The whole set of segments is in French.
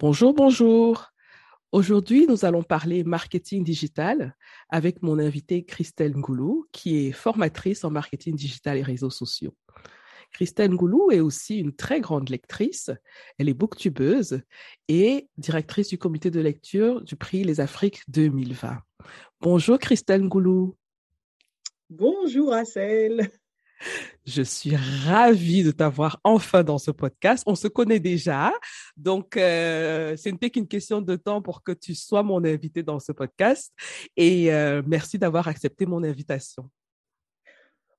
Bonjour, bonjour. Aujourd'hui, nous allons parler marketing digital avec mon invitée Christelle Ngoulou, qui est formatrice en marketing digital et réseaux sociaux. Christelle Ngoulou est aussi une très grande lectrice. Elle est booktubeuse et directrice du comité de lecture du prix Les Afriques 2020. Bonjour Christelle Ngoulou. Bonjour Assel. Je suis ravie de t'avoir enfin dans ce podcast. On se connaît déjà, donc euh, ce n'était qu'une question de temps pour que tu sois mon invité dans ce podcast. Et euh, merci d'avoir accepté mon invitation.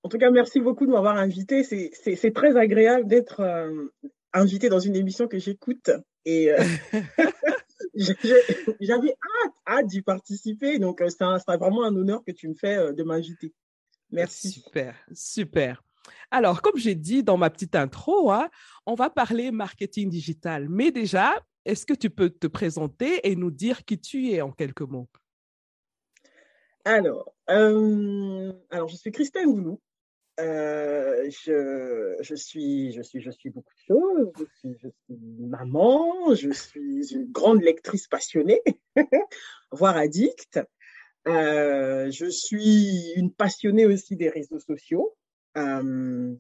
En tout cas, merci beaucoup de m'avoir invité. C'est très agréable d'être euh, invité dans une émission que j'écoute. Et j'avais hâte, hâte d'y participer. Donc, c'est vraiment un honneur que tu me fais de m'inviter. Merci. Super, super. Alors, comme j'ai dit dans ma petite intro, hein, on va parler marketing digital. Mais déjà, est-ce que tu peux te présenter et nous dire qui tu es en quelques mots? Alors, alors, je suis Christelle Goulou. Euh, je, je, suis, je, suis, je suis beaucoup de choses. Je suis, je suis maman, je suis une grande lectrice passionnée, voire addict. Euh, je suis une passionnée aussi des réseaux sociaux. Euh,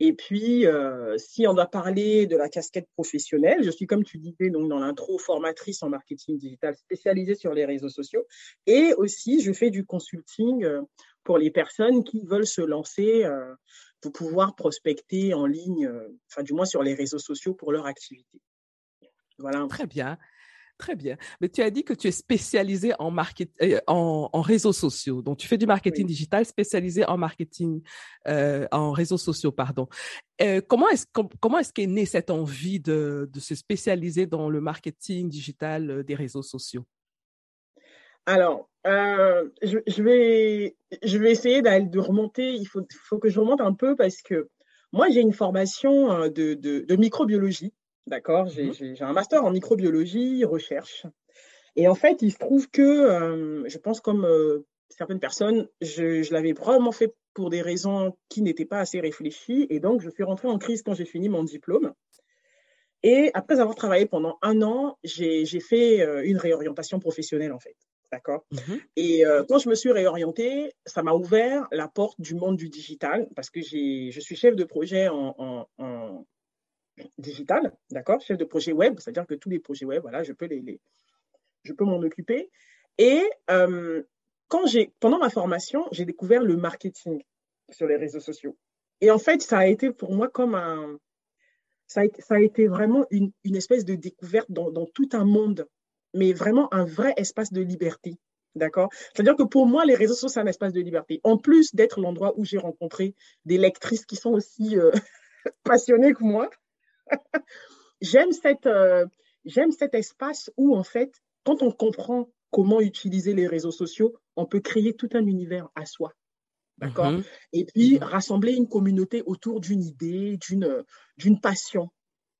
et puis, euh, si on doit parler de la casquette professionnelle, je suis, comme tu disais donc dans l'intro, formatrice en marketing digital spécialisée sur les réseaux sociaux. Et aussi, je fais du consulting pour les personnes qui veulent se lancer pour pouvoir prospecter en ligne, enfin du moins sur les réseaux sociaux pour leur activité. Voilà. Très bien. Très bien. Mais tu as dit que tu es spécialisé en, marketing, en, en, réseaux sociaux. Donc, tu fais du marketing digital spécialisé en marketing, euh, en réseaux sociaux, pardon. Euh, comment est-ce comment est-ce qu'est née cette envie de, de, se spécialiser dans le marketing digital des réseaux sociaux? Alors, euh, je, je, vais, je vais essayer de remonter. Il faut, faut que je remonte un peu parce que moi, j'ai une formation de, de, de microbiologie. D'accord mmh J'ai un master en microbiologie, recherche. Et en fait, il se trouve que, euh, je pense comme euh, certaines personnes, je, je l'avais probablement fait pour des raisons qui n'étaient pas assez réfléchies. Et donc, je suis rentrée en crise quand j'ai fini mon diplôme. Et après avoir travaillé pendant un an, j'ai fait euh, une réorientation professionnelle, en fait. D'accord? Mmh Et quand je me suis réorientée, ça m'a ouvert la porte du monde du digital parce que je suis chef de projet en, en digital, d'accord, chef de projet web, c'est-à-dire que tous les projets web, voilà, je peux les, je peux m'en occuper. Et euh, quand j'ai, pendant ma formation, j'ai découvert le marketing sur les réseaux sociaux. Et en fait, ça a été pour moi comme un, ça a été, vraiment une, espèce de découverte dans, dans, tout un monde, mais vraiment un vrai espace de liberté. D'accord C'est-à-dire que pour moi, les réseaux sociaux, c'est un espace de liberté. En plus d'être l'endroit où j'ai rencontré des lectrices qui sont aussi euh, passionnées que moi, j'aime cette, euh, j'aime cet espace où, en fait, quand on comprend comment utiliser les réseaux sociaux, on peut créer tout un univers à soi. D'accord? Mhm. Et puis, mhm. rassembler une communauté autour d'une idée, d'une, d'une passion.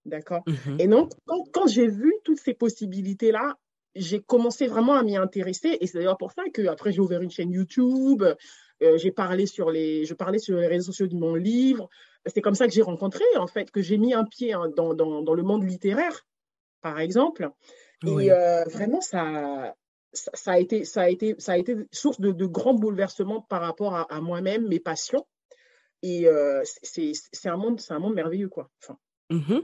D'accord? Mhm. Et donc, quand, quand j'ai vu toutes ces possibilités-là, j'ai commencé vraiment à m'y intéresser. Et c'est d'ailleurs pour ça qu'après, j'ai ouvert une chaîne YouTube. Euh, j'ai parlé sur les, je parlais sur les réseaux sociaux de mon livre c'est comme ça que j'ai rencontré, en fait, que j'ai mis un pied hein, dans, dans, le monde littéraire, par exemple. Et euh, vraiment, ça, ça, a été, ça, a été, ça a été source de, grands bouleversements par rapport à, moi-même, mes passions. Et euh, c'est un, monde, un monde merveilleux, quoi. Enfin, mmh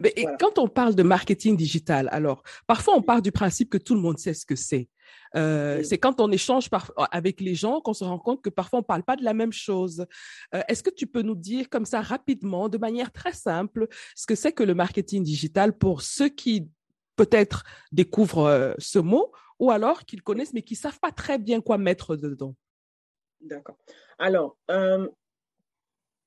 Mais quand on parle de marketing digital, alors parfois on part du principe que tout le monde sait ce que c'est. Euh, c'est quand on échange avec les gens qu'on se rend compte que parfois on ne parle pas de la même chose. Euh, est-ce que tu peux nous dire comme ça rapidement, de manière très simple, ce que c'est que le marketing digital pour ceux qui peut-être découvrent ce mot ou alors qu'ils connaissent mais qui savent pas très bien quoi mettre dedans? D'accord. Alors,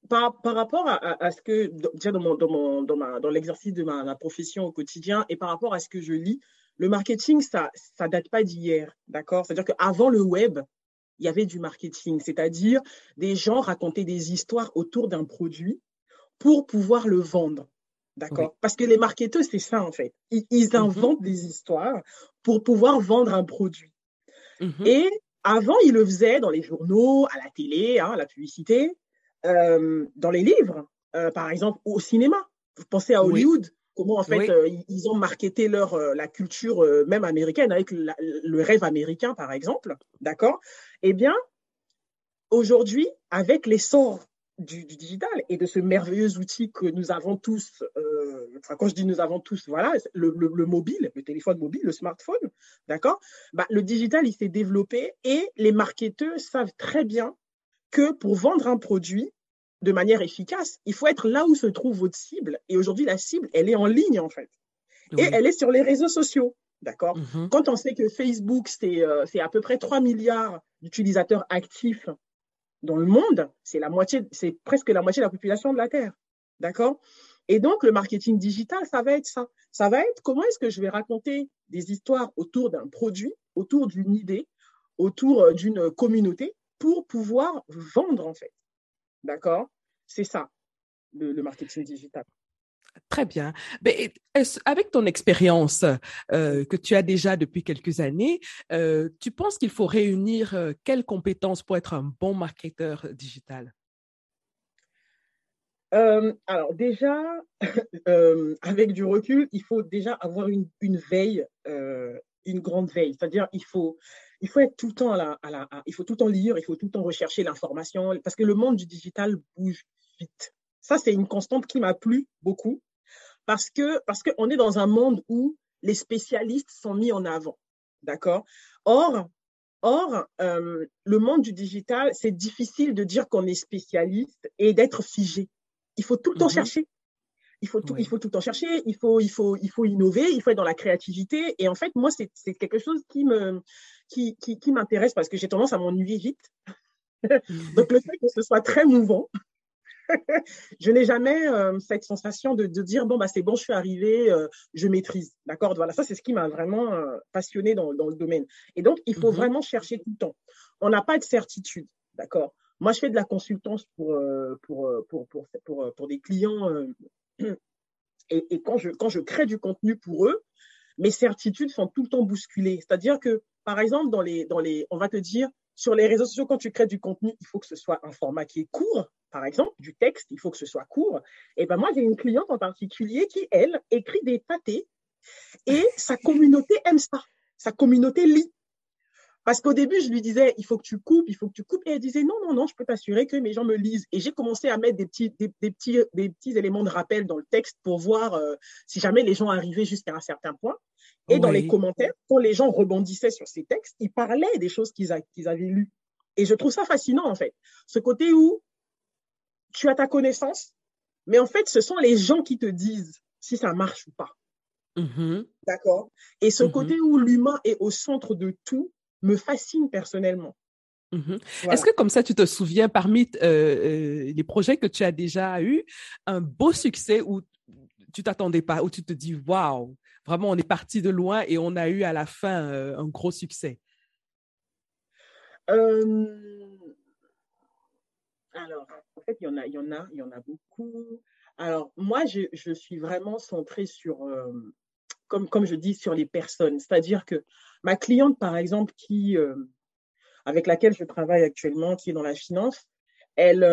par, par, rapport à, ce que, déjà dans, mon, dans, mon, dans, ma, dans l'exercice de ma, profession au quotidien et par rapport à ce que je lis, le marketing, ça ne date pas d'hier, d'accord? C'est-à-dire qu'avant le web, il y avait du marketing, c'est-à-dire des gens racontaient des histoires autour d'un produit pour pouvoir le vendre. D'accord? Parce que les marketeurs, c'est ça en fait. Ils, mhm. inventent des histoires pour pouvoir vendre un produit. Mhm. Et avant, ils le faisaient dans les journaux, à la télé, hein, la publicité, euh, dans les livres, euh, par exemple au cinéma. Vous pensez à Hollywood, comment en fait euh, ils ont marketé leur la culture même américaine avec le rêve américain par exemple, d'accord? Eh bien, aujourd'hui, avec l'essor du, digital et de ce merveilleux outil que nous avons tous, enfin quand je dis nous avons tous, voilà, le, le, mobile, le téléphone mobile, le smartphone, d'accord? Bah, Le digital, il s'est développé et les marketeurs savent très bien que pour vendre un produit de manière efficace, il faut être là où se trouve votre cible. Et aujourd'hui, la cible, elle est en ligne, en fait. Et elle est sur les réseaux sociaux. D'accord? Mhm. Quand on sait que Facebook, euh, c'est à peu près 3 milliards d'utilisateurs actifs dans le monde, c'est la moitié, c'est presque la moitié de la population de la Terre. D'accord? Et donc, le marketing digital, ça va être ça. Ça va être comment est-ce que je vais raconter des histoires autour d'un produit, autour d'une idée, autour euh, d'une communauté pour pouvoir vendre, en fait. D'accord? C'est ça, le, marketing digital. Très bien. Mais avec ton expérience euh, que tu as déjà depuis quelques années, euh, tu penses qu'il faut réunir euh, quelles compétences pour être un bon marketeur digital? Alors déjà, avec du recul, il faut déjà avoir une, une veille, une grande veille. C'est-à-dire, il faut, il faut être tout le temps à la, il faut tout le temps lire, il faut tout le temps rechercher l'information, parce que le monde du digital bouge vite. Ça, c'est une constante qui m'a plu beaucoup, parce que parce qu'on est dans un monde où les spécialistes sont mis en avant, d'accord? Or, or, euh, le monde du digital, c'est difficile de dire qu'on est spécialiste et d'être figé. Il faut tout le temps mm-hmm. chercher. Il faut, tout, il faut tout le temps chercher, il faut, il, faut, il faut innover, il faut être dans la créativité. Et en fait, moi, c'est quelque chose qui me, qui, qui, m'intéresse parce que j'ai tendance à m'ennuyer vite. Donc, le fait que ce soit très mouvant, je n'ai jamais euh, cette sensation de, de, dire bon bah c'est bon je suis arrivé euh, je maîtrise. D'accord? Voilà ça c'est ce qui m'a vraiment euh, passionné dans, dans, le domaine. Et donc il faut mhm. vraiment chercher tout le temps. On n'a pas de certitude d'accord? Moi je fais de la consultance pour pour, pour, pour, pour, pour des clients et, et, quand je quand je crée du contenu pour eux mes certitudes sont tout le temps bousculées c'est à dire que par exemple, dans les, dans les, on va te dire, sur les réseaux sociaux, quand tu crées du contenu, il faut que ce soit un format qui est court, par exemple, du texte, il faut que ce soit court. Et ben moi, j'ai une cliente en particulier qui, elle, écrit des pâtés et sa communauté aime ça. Sa communauté lit. Parce qu'au début, je lui disais, il faut que tu coupes, il faut que tu coupes. Et elle disait, non, non, non, je peux t'assurer que mes gens me lisent. Et j'ai commencé à mettre des petits, des, petits, des petits éléments de rappel dans le texte pour voir euh, si jamais les gens arrivaient jusqu'à un certain point. Et dans les commentaires, quand les gens rebondissaient sur ces textes, ils parlaient des choses qu'ils avaient lues. Et je trouve ça fascinant, en fait. Ce côté où tu as ta connaissance, mais en fait, ce sont les gens qui te disent si ça marche ou pas. Mm-hmm. D'accord? Et ce mm-hmm. côté où l'humain est au centre de tout me fascine personnellement. Mm-hmm. Est-ce que comme ça, tu te souviens parmi euh, euh, les projets que tu as déjà eu, un beau succès où tu t'attendais pas, où tu te dis waouh, vraiment, on est parti de loin et on a eu à la fin euh, un gros succès? Euh, Alors, en fait, il y en a, il y en a, il y en a beaucoup. Alors, moi, je, je suis vraiment centrée sur, euh, comme, comme je dis, sur les personnes. C'est-à-dire que ma cliente, par exemple, qui, avec laquelle je travaille actuellement, qui est dans la finance, elle,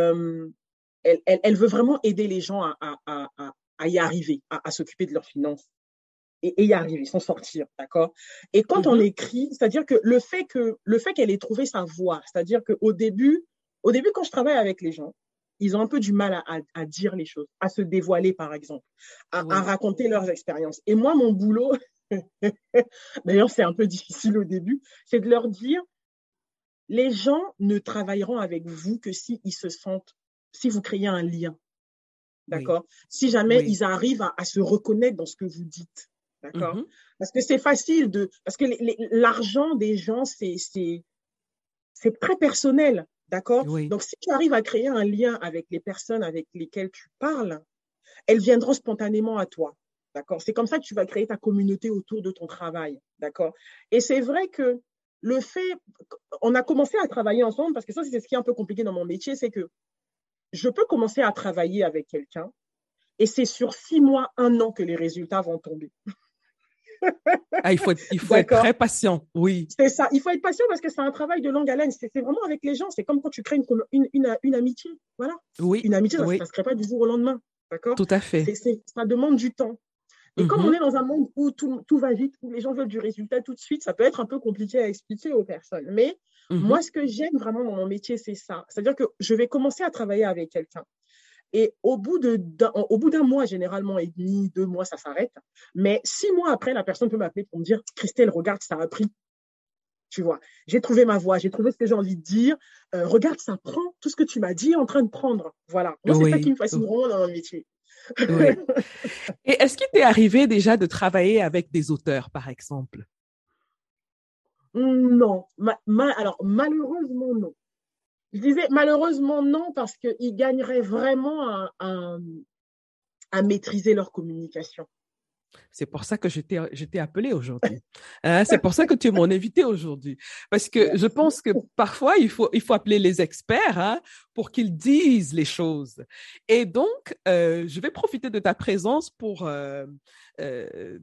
elle, elle, veut vraiment aider les gens à, à, à, à y arriver, à, s'occuper de leurs finances et, y arriver, s'en sortir, d'accord? Et quand on mhm. écrit, c'est-à-dire que le fait que le fait qu'elle ait trouvé sa voix, c'est-à-dire qu'au début, au début quand je travaille avec les gens, ils ont un peu du mal à, à, dire les choses, à se dévoiler par exemple, à, à raconter leurs expériences. Et moi, mon boulot, d'ailleurs c'est un peu difficile au début, c'est de leur dire, les gens ne travailleront avec vous que si ils se sentent, si vous créez un lien, d'accord? Si jamais ils arrivent à, se reconnaître dans ce que vous dites. D'accord? Mhm. Parce que c'est facile de. Parce que l'argent des gens, c'est très personnel. D'accord? Donc, si tu arrives à créer un lien avec les personnes avec lesquelles tu parles, elles viendront spontanément à toi. D'accord? C'est comme ça que tu vas créer ta communauté autour de ton travail. D'accord? Et c'est vrai que le fait, on a commencé à travailler ensemble, parce que ça, c'est ce qui est un peu compliqué dans mon métier, c'est que je peux commencer à travailler avec quelqu'un et c'est sur six mois, un an que les résultats vont tomber. Ah, il faut, être, il faut être très patient, oui. C'est ça, il faut être patient parce que c'est un travail de longue haleine. C'est vraiment avec les gens. C'est comme quand tu crées une, une, une, amitié. Voilà. Oui. Une amitié, ça ne se crée pas du jour au lendemain. D'accord? Tout à fait. ça demande du temps. Et comme mhm. on est dans un monde où tout, tout, va vite, où les gens veulent du résultat tout de suite, ça peut être un peu compliqué à expliquer aux personnes. Mais mhm. moi, ce que j'aime vraiment dans mon métier, c'est ça. C'est-à-dire que je vais commencer à travailler avec quelqu'un. Et au bout, d'un, mois, généralement, et demi, deux mois, ça s'arrête. Mais six mois après, la personne peut m'appeler pour me dire Christelle, regarde, ça a pris. Tu vois, j'ai trouvé ma voix, j'ai trouvé ce que j'ai envie de dire. Euh, regarde, ça prend. Tout ce que tu m'as dit est en train de prendre. Voilà. Moi, c'est ça qui me fascine vraiment dans mon métier. Et est-ce qu'il t'est arrivé déjà de travailler avec des auteurs, par exemple? Non. alors, malheureusement, non. Je disais malheureusement non parce qu'ils gagneraient vraiment à, maîtriser leur communication. C'est pour ça que je t'ai appelé aujourd'hui. Hein, c'est pour ça que tu es mon invité aujourd'hui. Parce que je pense que parfois, il faut, il faut appeler les experts hein, pour qu'ils disent les choses. Et donc, euh, je vais profiter de ta présence pour euh, euh,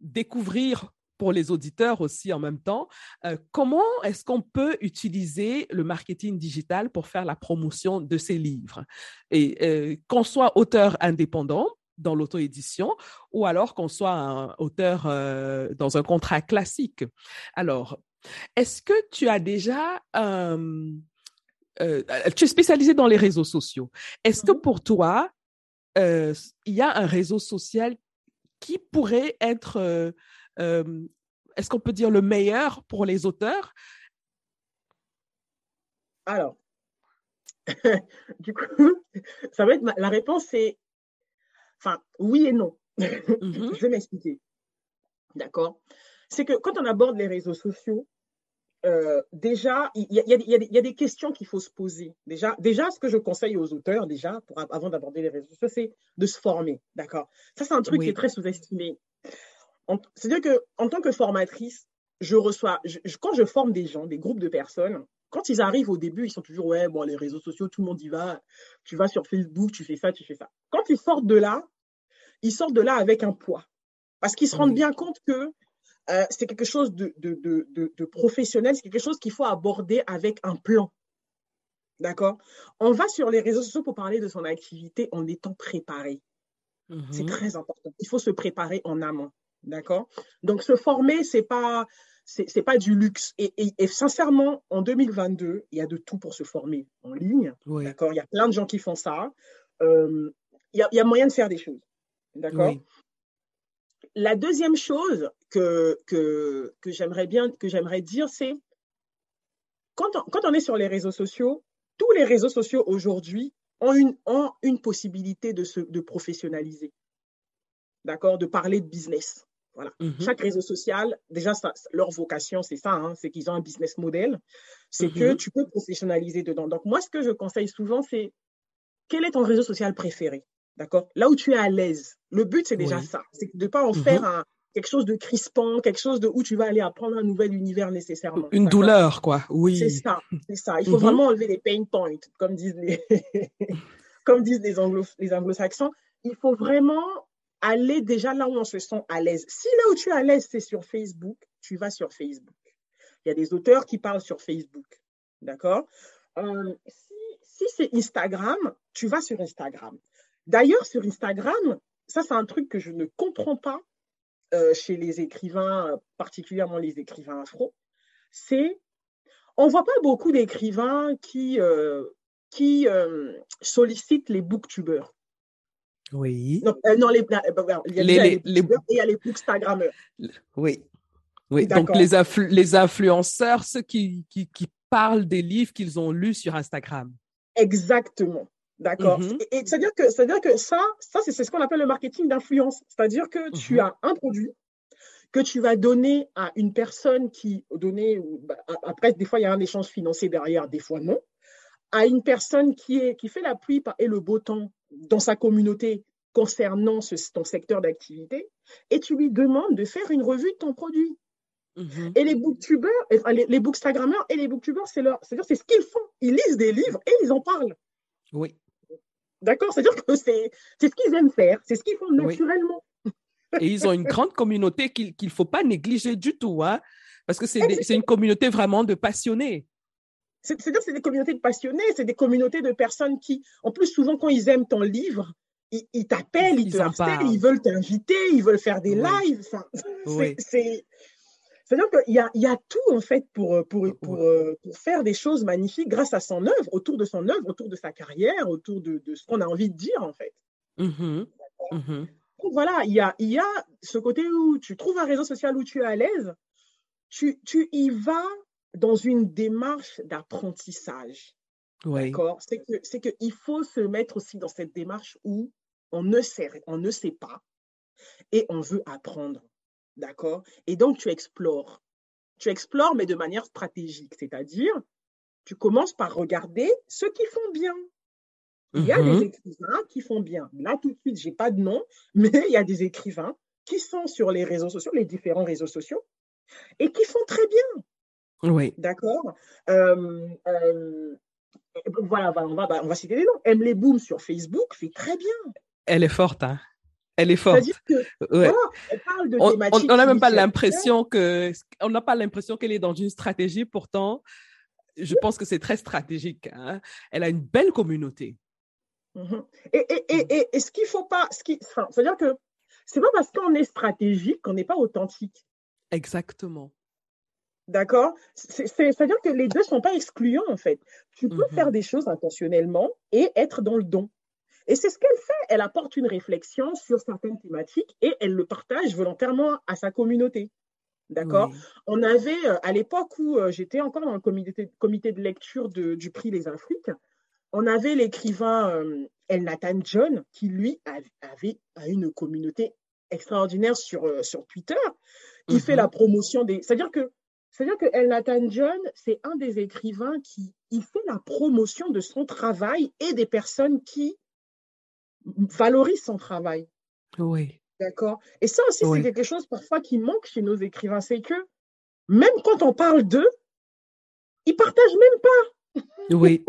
découvrir pour les auditeurs aussi en même temps, euh, comment est-ce qu'on peut utiliser le marketing digital pour faire la promotion de ces livres? Et euh, qu'on soit auteur indépendant dans l'auto-édition ou alors qu'on soit un auteur euh, dans un contrat classique. Alors, est-ce que tu as déjà... tu es spécialisé dans les réseaux sociaux. Est-ce que mm-hmm. pour toi, il y a un réseau social qui pourrait être est-ce qu'on peut dire le meilleur pour les auteurs? Alors, du coup, ça va être la réponse c'est, enfin, oui et non. Mm-hmm. Je vais m'expliquer. D'accord? C'est que quand on aborde les réseaux sociaux, euh, déjà, il y, a des questions qu'il faut se poser. Déjà, déjà, ce que je conseille aux auteurs, déjà, pour, avant d'aborder les réseaux sociaux, c'est de se former. D'accord? Ça, c'est un truc qui est très sous-estimé. C'est-à-dire qu'en tant que formatrice, je reçois, quand je forme des gens, des groupes de personnes, quand ils arrivent au début, ils sont toujours, ouais, bon, les réseaux sociaux, tout le monde y va, tu vas sur Facebook, tu fais ça, tu fais ça. Quand ils sortent de là, ils sortent de là avec un poids. Parce qu'ils se rendent bien compte que euh, c'est quelque chose de, de professionnel, c'est quelque chose qu'il faut aborder avec un plan. D'accord? On va sur les réseaux sociaux pour parler de son activité en étant préparé. C'est mhm. très important. Il faut se préparer en amont. D'accord? Donc, se former, ce n'est pas, c'est, pas du luxe. Et, sincèrement, en 2022, il y a de tout pour se former en ligne. D'accord? Il y a plein de gens qui font ça. Euh, il, y a, moyen de faire des choses. D'accord? La deuxième chose que, que, que, j'aimerais bien, que j'aimerais dire, c'est quand on, quand on est sur les réseaux sociaux, tous les réseaux sociaux aujourd'hui ont une, ont une possibilité de se de professionnaliser. D'accord? De parler de business. Voilà. Mhm. Chaque réseau social, déjà, leur vocation, c'est ça, hein, c'est qu'ils ont un business model, c'est que mhm. tu peux professionnaliser dedans. Donc, moi, ce que je conseille souvent, c'est quel est ton réseau social préféré D'accord? Là où tu es à l'aise. Le but, c'est déjà ça. C'est de ne pas en mhm. faire quelque chose de crispant, quelque chose de où tu vas aller apprendre un nouvel univers nécessairement. Une douleur, quoi. Oui. C'est ça. C'est ça. Il faut vraiment enlever les pain points, comme disent les, comme disent les anglo-saxons. Il faut vraiment aller déjà là où on se sent à l'aise. Si là où tu es à l'aise, c'est sur Facebook, tu vas sur Facebook. Il y a des auteurs qui parlent sur Facebook. D'accord? Euh, Si, c'est Instagram, tu vas sur Instagram. D'ailleurs, sur Instagram, ça, c'est un truc que je ne comprends pas euh, chez les écrivains, particulièrement les écrivains afro. C'est, on ne voit pas beaucoup d'écrivains qui, euh, qui sollicitent les booktubeurs. Oui. Non, euh, non les, il y a les, les, il y a les bookstagrammeurs. Oui. Oui, donc les, les influenceurs, ceux qui, qui, qui parlent des livres qu'ils ont lus sur Instagram. Exactement. D'accord. Mhm. Et, c'est-à-dire que, c'est-à-dire que ça, ça c'est, ce qu'on appelle le marketing d'influence. C'est-à-dire que tu mhm. as un produit, que tu vas donner à une personne qui, donner, bah, après, des fois, il y a un échange financier derrière, des fois non, à une personne qui, est, qui fait la pluie et le beau temps dans sa communauté concernant ce, ton secteur d'activité, et tu lui demandes de faire une revue de ton produit. Mhm. Et les booktubers, les, les bookstagrammeurs et les booktubers, c'est leur, c'est-à-dire c'est ce qu'ils font. Ils lisent des livres et ils en parlent. Oui. D'accord? C'est-à-dire que c'est, c'est ce qu'ils aiment faire, c'est ce qu'ils font naturellement. Et ils ont une grande communauté qu'il ne faut pas négliger du tout, hein, parce que c'est, c'est une communauté vraiment de passionnés. C'est-à-dire c'est des communautés de passionnés, c'est des communautés de personnes qui, en plus, souvent quand ils aiment ton livre, ils, t'appellent, ils, te harcèlent, ils veulent t'inviter, ils veulent faire des lives. c'est, c'est-à-dire qu'il y a, y a tout, en fait, pour, pour, pour, euh, pour, faire des choses magnifiques grâce à son œuvre, autour de son œuvre, autour de sa carrière, autour de, de ce qu'on a envie de dire, en fait. Mmh mmh Donc voilà, il y a, y a ce côté où tu trouves un réseau social où tu es à l'aise, tu, tu y vas dans une démarche d'apprentissage. D'accord? C'est que c'est qu'il faut se mettre aussi dans cette démarche où on ne sait, on ne sait pas et on veut apprendre. D'accord? Et donc, tu explores. Tu explores, mais de manière stratégique, c'est-à-dire, tu commences par regarder ceux qui font bien. Il y a des mmh écrivains qui font bien. Là, tout de suite, je n'ai pas de nom, mais il y a des écrivains qui sont sur les réseaux sociaux, les différents réseaux sociaux, et qui font très bien. Oui. D'accord euh, euh, Voilà, on va, on va citer des noms. Aime les Boom sur Facebook fait très bien. Elle est forte, hein elle est forte. on n'a même pas l'impression que, on n'a pas l'impression qu'elle est dans une stratégie. Pourtant, je pense que c'est très stratégique. Hein. Elle a une belle communauté. Mm-hmm. Et, et, et, ce qu'il faut pas, ce qui, c'est-à-dire que c'est pas parce qu'on est stratégique qu'on n'est pas authentique. Exactement. D'accord? C'est-à-dire que les deux ne sont pas excluants, en fait. Tu peux mm-hmm. faire des choses intentionnellement et être dans le don. Et c'est ce qu'elle fait. Elle apporte une réflexion sur certaines thématiques et elle le partage volontairement à sa communauté. D'accord? On avait, euh, à l'époque où euh, j'étais encore dans le comité, comité de lecture du prix Les Afriques, on avait l'écrivain euh, El Nathan John qui, lui, avait, une communauté extraordinaire sur, sur Twitter. Il fait mhm. la promotion des. C'est-à-dire que c'est-à-dire que El Nathan John, c'est un des écrivains qui il fait la promotion de son travail et des personnes qui valorise son travail. Oui. D'accord? Et ça aussi, c'est quelque chose parfois qui manque chez nos écrivains, c'est que même quand on parle d'eux, ils partagent même pas. oui.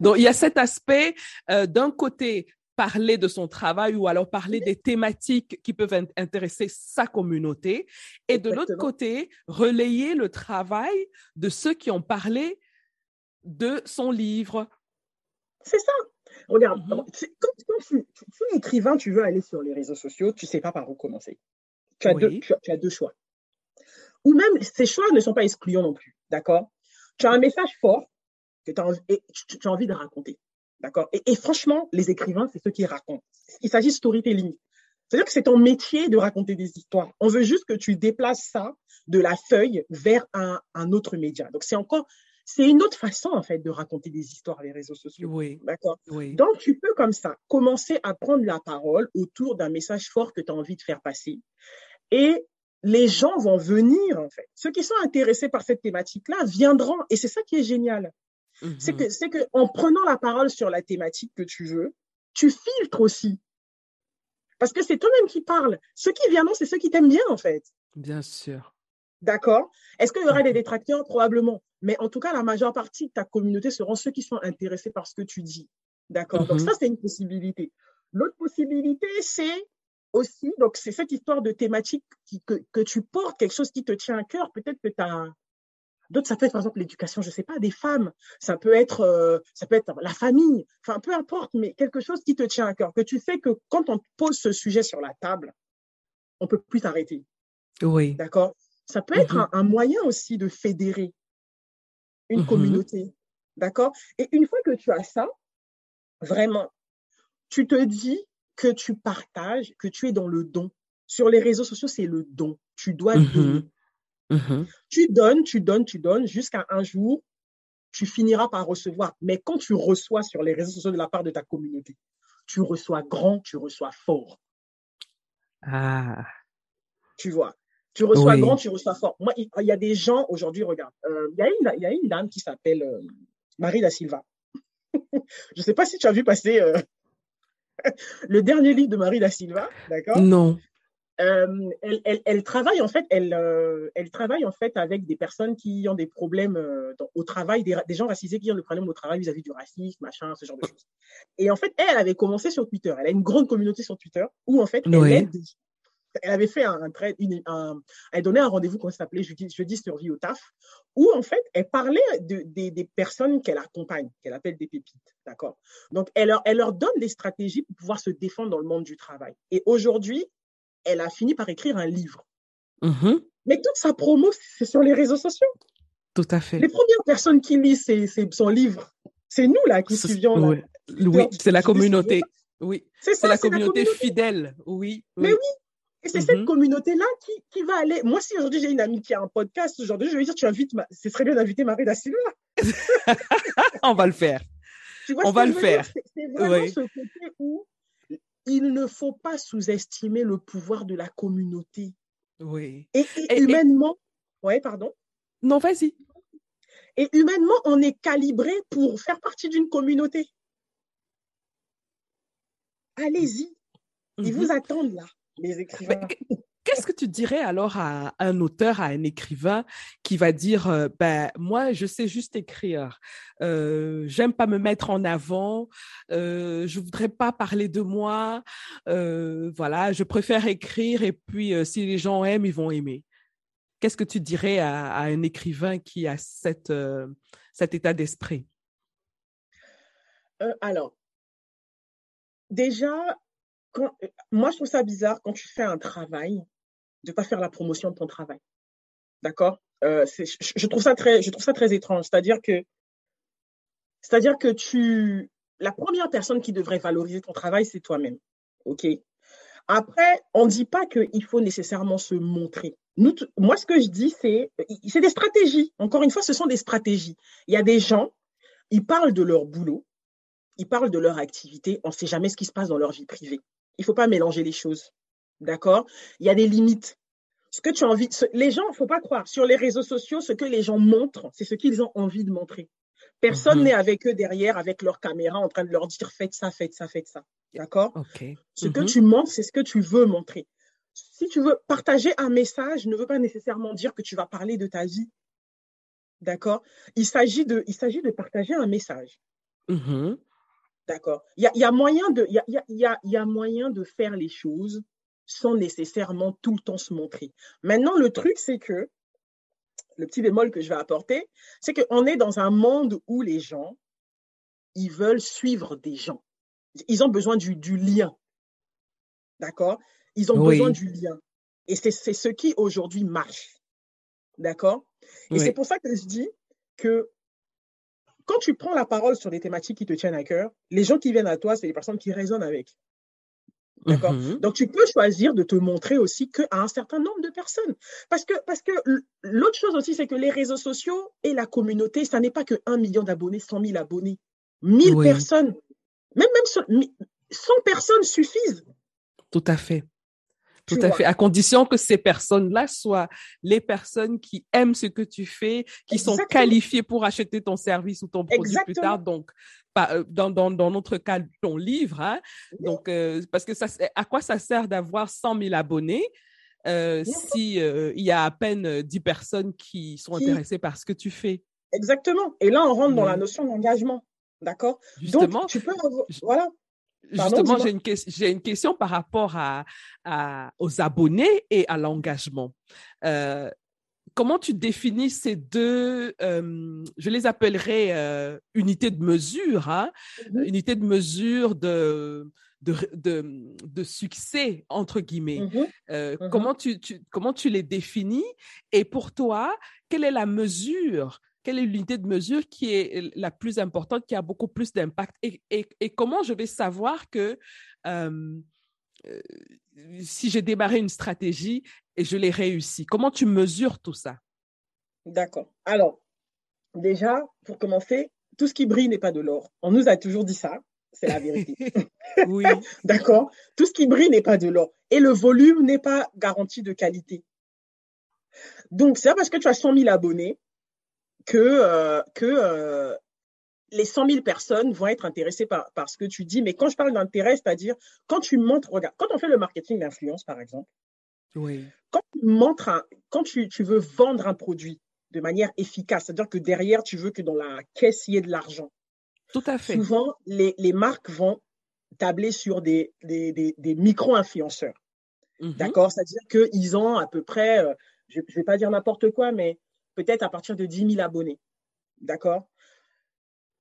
Donc, il y a cet aspect, euh, d'un côté, parler de son travail ou alors parler des thématiques qui peuvent intéresser sa communauté et de l'autre côté, relayer le travail de ceux qui ont parlé de son livre. C'est ça. Regarde, mhm. quand, tu, es écrivain, tu veux aller sur les réseaux sociaux, tu ne sais pas par où commencer. Tu as, deux, tu, as, deux choix. Ou même, ces choix ne sont pas excluants non plus. D'accord? Tu as un message fort que tu as, envie de raconter. D'accord? Et, franchement, les écrivains, c'est ceux qui racontent. Il s'agit de storytelling. C'est-à-dire que c'est ton métier de raconter des histoires. On veut juste que tu déplaces ça de la feuille vers un, un autre média. Donc, c'est encore c'est une autre façon, en fait, de raconter des histoires, les réseaux sociaux. Oui. D'accord? Donc, tu peux, comme ça, commencer à prendre la parole autour d'un message fort que tu as envie de faire passer. Et les gens vont venir, en fait. Ceux qui sont intéressés par cette thématique-là viendront. Et c'est ça qui est génial. C'est mhm. que, c'est que, en prenant la parole sur la thématique que tu veux, tu filtres aussi. Parce que c'est toi-même qui parles. Ceux qui viendront, c'est ceux qui t'aiment bien, en fait. Bien sûr. D'accord? Est-ce qu'il y aura des détracteurs? Probablement. Mais en tout cas, la majeure partie de ta communauté seront ceux qui sont intéressés par ce que tu dis. D'accord? Donc, mhm. ça, c'est une possibilité. L'autre possibilité, c'est aussi, donc, c'est cette histoire de thématique que, que, tu portes, quelque chose qui te tient à cœur. Peut-être que tu as. D'autres, ça peut être par exemple l'éducation, je ne sais pas, des femmes. Ça peut être, euh, ça peut être la famille. Enfin, peu importe, mais quelque chose qui te tient à cœur, que tu sais que quand on pose ce sujet sur la table, on peut plus t'arrêter. Oui. D'accord? Ça peut être mmh un, moyen aussi de fédérer une mmh communauté. D'accord? Et une fois que tu as ça, vraiment, tu te dis que tu partages, que tu es dans le don. Sur les réseaux sociaux, c'est le don. Tu dois mmh donner. Tu donnes, tu donnes, tu donnes, jusqu'à un jour, tu finiras par recevoir. Mais quand tu reçois sur les réseaux sociaux de la part de ta communauté, tu reçois grand, tu reçois fort. Ah. Tu vois Tu reçois grand, tu reçois fort. Moi, il y a des gens aujourd'hui, regarde, euh, il, y a une, il y a une dame qui s'appelle euh, Marie da Silva. je ne sais pas si tu as vu passer euh, le dernier livre de Marie da Silva, d'accord? Non. Euh, elle, elle, elle, travaille en fait, elle, euh, elle travaille en fait avec des personnes qui ont des problèmes euh, dans, au travail, des, des, gens racisés qui ont des problèmes au travail vis-à-vis -vis du racisme, machin, ce genre de choses. Et en fait, elle, elle avait commencé sur Twitter. Elle a une grande communauté sur Twitter où en fait, elle Oui. aide. Elle avait fait un, elle donnait un rendez-vous qu'on s'appelait jeudi, jeudi sur vie au taf, où en fait, elle parlait de, de des personnes qu'elle accompagne, qu'elle appelle des pépites, d'accord? Donc, elle leur, elle leur donne des stratégies pour pouvoir se défendre dans le monde du travail. Et aujourd'hui, elle a fini par écrire un livre. Mmh. Mais toute sa promo, c'est sur les réseaux sociaux. Tout à fait. Les premières personnes qui lisent ses, ses, son livre, c'est nous là qui suivions. Oui, oui c'est la communauté. Oui, c'est la, communauté fidèle. Oui, Mais oui. Et c'est cette communauté-là qui, qui, va aller. Moi, si aujourd'hui j'ai une amie qui a un podcast, aujourd'hui, je vais dire tu invites, ma... ce serait bien d'inviter Marie Silva. On va le faire. On va le faire. C'est vraiment oui. ce côté où il ne faut pas sous-estimer le pouvoir de la communauté. Oui. Et, et, et humainement, et... ouais, pardon. Non, vas-y. Et humainement, on est calibré pour faire partie d'une communauté. Allez-y. Ils mm -hmm. vous attendent là, les écrivains. Qu'est-ce que tu dirais alors à un auteur, à un écrivain qui va dire euh, ben moi je sais juste écrire, euh, j'aime pas me mettre en avant, euh, je voudrais pas parler de moi, euh, voilà, je préfère écrire et puis si les gens aiment ils vont aimer. Qu'est-ce que tu dirais à, un écrivain qui a cette, cet état d'esprit? Alors déjà moi, je trouve ça bizarre quand tu fais un travail de pas faire la promotion de ton travail. D'accord? Euh, je, trouve ça très, étrange. C'est-à-dire que, tu, la première personne qui devrait valoriser ton travail, c'est toi-même. Ok? Après, on dit pas qu'il faut nécessairement se montrer. Moi, ce que je dis, c'est, c'est des stratégies. Encore une fois, ce sont des stratégies. Il y a des gens, ils parlent de leur boulot, ils parlent de leur activité. On ne sait jamais ce qui se passe dans leur vie privée. Il ne faut pas mélanger les choses. D'accord? Il y a des limites. Ce que tu as envie, les gens, il ne faut pas croire, sur les réseaux sociaux, ce que les gens montrent, c'est ce qu'ils ont envie de montrer. Personne n'est mm -hmm. avec eux derrière, avec leur caméra, en train de leur dire faites ça, faites ça, faites ça. D'accord? Okay. Ce mm -hmm. que tu montres, c'est ce que tu veux montrer. Si tu veux partager un message, ne veut pas nécessairement dire que tu vas parler de ta vie. D'accord? Il s'agit de, il s'agit de partager un message. Mm -hmm. D'accord? Il y a, y a, moyen de, il y a, y, a, y a moyen de faire les choses sans nécessairement tout le temps se montrer. Maintenant, le truc, c'est que, le petit bémol que je vais apporter, c'est qu'on est dans un monde où les gens, ils veulent suivre des gens. Ils ont besoin du, du lien. D'accord? Ils ont oui. besoin du lien. Et c'est ce qui aujourd'hui marche. D'accord? Et oui. c'est pour ça que je dis que quand tu prends la parole sur des thématiques qui te tiennent à cœur, les gens qui viennent à toi, c'est les personnes qui résonnent avec. D'accord? Mm -hmm. Donc, tu peux choisir de te montrer aussi qu'à un certain nombre de personnes. Parce que, parce que l'autre chose aussi, c'est que les réseaux sociaux et la communauté, ça n'est pas que 1 million d'abonnés, 100 000 abonnés. 1000 oui. personnes, même, même 100 personnes suffisent. Tout à fait. Tout à fait, à condition que ces personnes-là soient les personnes qui aiment ce que tu fais, qui Exactement. sont qualifiées pour acheter ton service ou ton produit Exactement. plus tard. Donc, dans, dans, dans, notre cas, ton livre. Hein? Oui. Donc, euh, parce que ça, à quoi ça sert d'avoir 100 000 abonnés euh, si euh, il y a à peine 10 personnes qui sont qui... intéressées par ce que tu fais? Exactement. Et là, on rentre oui. dans la notion d'engagement. D'accord? Donc, tu peux avoir... Voilà. Justement, j'ai une, question par rapport à, à aux abonnés et à l'engagement. Euh, comment tu définis ces deux, euh, je les appellerais euh, unités de mesure, hein, mm -hmm. unités de mesure de, de, de, de succès, entre guillemets. Mm -hmm. Mm -hmm. Comment, tu, tu, comment tu les définis? Et pour toi, quelle est la mesure quelle est l'unité de mesure qui est la plus importante, qui a beaucoup plus d'impact? Et, et, et, comment je vais savoir que euh, euh, si j'ai démarré une stratégie et je l'ai réussi, comment tu mesures tout ça? D'accord. Alors, déjà, pour commencer, tout ce qui brille n'est pas de l'or. On nous a toujours dit ça, c'est la vérité. oui. D'accord? Tout ce qui brille n'est pas de l'or. Et le volume n'est pas garanti de qualité. Donc, c'est pas parce que tu as 100 000 abonnés que, euh, que euh, les 100 000 personnes vont être intéressées par, par ce que tu dis. Mais quand je parle d'intérêt, c'est-à-dire quand tu montres, regarde, quand on fait le marketing d'influence, par exemple, oui. quand tu montres, un, quand tu, tu, veux vendre un produit de manière efficace, c'est-à-dire que derrière, tu veux que dans la caisse, il y ait de l'argent. Tout à fait. Souvent, les, les marques vont tabler sur des, des, des, des micro-influenceurs. -hmm. D'accord? C'est-à-dire qu'ils ont à peu près, euh, je ne vais pas dire n'importe quoi, mais peut-être à partir de 10 000 abonnés. D'accord?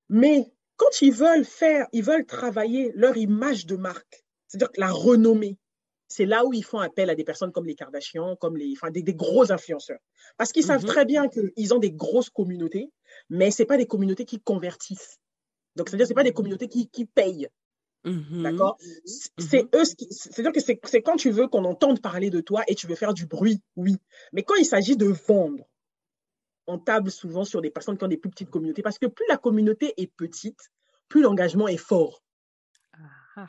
Mais quand ils veulent faire, ils veulent travailler leur image de marque, c'est-à-dire la renommée, c'est là où ils font appel à des personnes comme les Kardashians, comme les, enfin, des, des gros influenceurs. Parce qu'ils mm -hmm. savent très bien qu'ils ont des grosses communautés, mais ce pas des communautés qui convertissent. Donc, c'est-à-dire, ce pas des communautés qui, qui payent. Mmh. D'accord? C'est eux, c'est-à-dire que c'est quand tu veux qu'on entende parler de toi et tu veux faire du bruit, oui. Mais quand il s'agit de vendre, on table souvent sur des personnes qui ont des plus petites communautés parce que plus la communauté est petite, plus l'engagement est fort. Ah.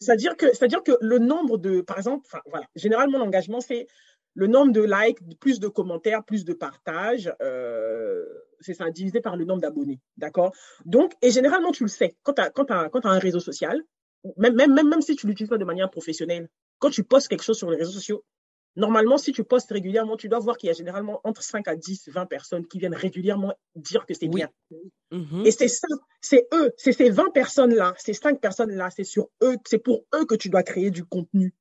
C'est-à-dire que, c'est-à-dire que le nombre de, par exemple, voilà, généralement l'engagement c'est le nombre de likes, plus de commentaires, plus de partages, euh, c'est ça, divisé par le nombre d'abonnés, d'accord? Donc, et généralement tu le sais, quand tu as, quand as, quand as un réseau social, même, même, même, même si tu l'utilises pas de manière professionnelle, quand tu postes quelque chose sur les réseaux sociaux, normalement, si tu postes régulièrement, tu dois voir qu'il y a généralement entre 5 à 10, 20 personnes qui viennent régulièrement dire que c'est oui. bien. -hmm. Et c'est ça, c'est eux, c'est ces 20 personnes-là, ces 5 personnes-là, c'est sur eux, c'est pour eux que tu dois créer du contenu.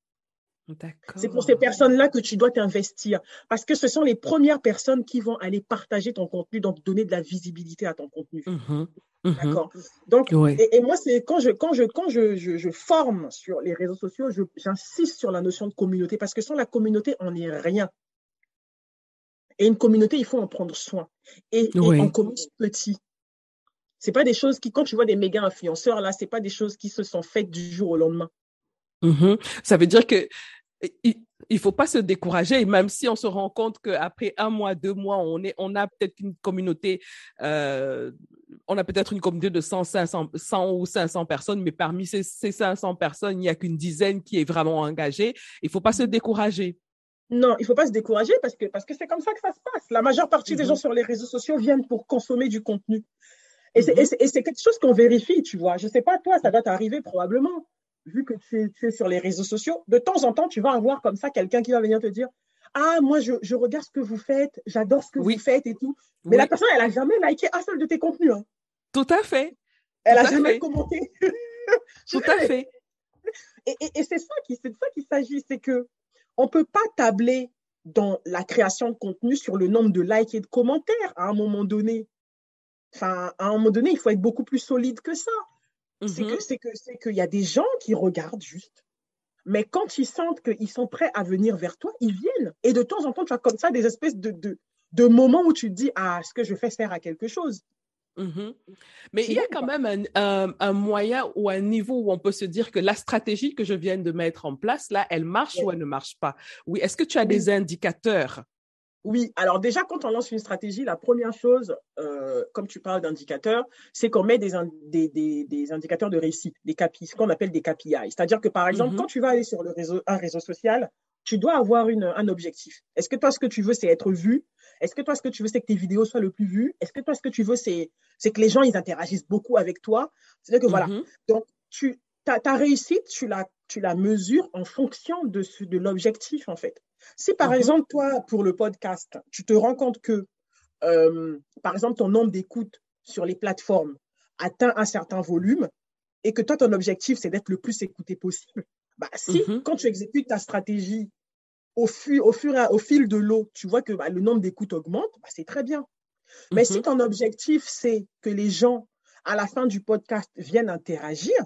C'est pour ces personnes-là que tu dois t'investir. Parce que ce sont les premières personnes qui vont aller partager ton contenu, donc donner de la visibilité à ton contenu. Mm -hmm. D'accord. Donc, oui. et, et, moi, c'est quand je quand je quand je, je, je forme sur les réseaux sociaux, j'insiste sur la notion de communauté parce que sans la communauté, on n'est rien. Et une communauté, il faut en prendre soin. Et, oui. et on commence petit. C'est pas des choses qui, quand tu vois des méga influenceurs là, c'est pas des choses qui se sont faites du jour au lendemain. -hmm. Ça veut dire que il faut pas se décourager, même si on se rend compte qu'après un mois, deux mois, on, est, on a peut-être une communauté, euh, on a peut-être une communauté de 100, 500, 100 ou 500 personnes, mais parmi ces, ces 500 personnes, il n'y a qu'une dizaine qui est vraiment engagée. Il faut pas se décourager. Non, il faut pas se décourager parce que parce que c'est comme ça que ça se passe. La majeure partie des gens sur les réseaux sociaux viennent pour consommer du contenu. Et c'est quelque chose qu'on vérifie, tu vois. Je sais pas, toi, ça va t'arriver probablement vu que tu es, tu es, sur les réseaux sociaux, de temps en temps, tu vas avoir comme ça quelqu'un qui va venir te dire Ah, moi, je, je regarde ce que vous faites, j'adore ce que oui. vous faites et tout. Mais oui. la personne, elle n'a jamais liké un seul de tes contenus. Hein. Tout à fait. Elle n'a jamais fait. commenté. tout à fait. Et, et, et c'est ça qui, c'est de ça qu'il s'agit, c'est que on peut pas tabler dans la création de contenu sur le nombre de likes et de commentaires à un moment donné. Enfin, à un moment donné, il faut être beaucoup plus solide que ça. C'est que c'est que c'est qu'il y a des gens qui regardent juste. Mais quand ils sentent qu'ils sont prêts à venir vers toi, ils viennent. Et de temps en temps, tu as comme ça des espèces de, de, de moments où tu te dis Ah, est-ce que je fais faire à quelque chose? -hmm. Mais il y a quand même un, un, un, moyen ou un niveau où on peut se dire que la stratégie que je viens de mettre en place, là, elle marche oui. ou elle ne marche pas. Oui, est-ce que tu as oui. des indicateurs? Oui, alors déjà, quand on lance une stratégie, la première chose, euh, comme tu parles d'indicateurs, c'est qu'on met des, des, des, des, indicateurs de réussite, des KPI, ce qu'on appelle des KPI. C'est-à-dire que, par exemple, mm -hmm. quand tu vas aller sur le réseau, un réseau social, tu dois avoir une, un objectif. Est-ce que toi, ce que tu veux, c'est être vu? Est-ce que toi, ce que tu veux, c'est que tes vidéos soient le plus vues? Est-ce que toi, ce que tu veux, c'est que les gens, ils interagissent beaucoup avec toi? C'est-à-dire que, mm -hmm. voilà. Donc, tu, ta, ta réussite, tu la, tu la mesures en fonction de, de l'objectif, en fait. Si par mm -hmm. exemple, toi, pour le podcast, tu te rends compte que, euh, par exemple, ton nombre d'écoutes sur les plateformes atteint un certain volume et que toi, ton objectif, c'est d'être le plus écouté possible, bah, si, mm -hmm. quand tu exécutes ta stratégie au, fu au, fur et au fil de l'eau, tu vois que bah, le nombre d'écoutes augmente, bah, c'est très bien. Mais mm -hmm. si ton objectif, c'est que les gens, à la fin du podcast, viennent interagir,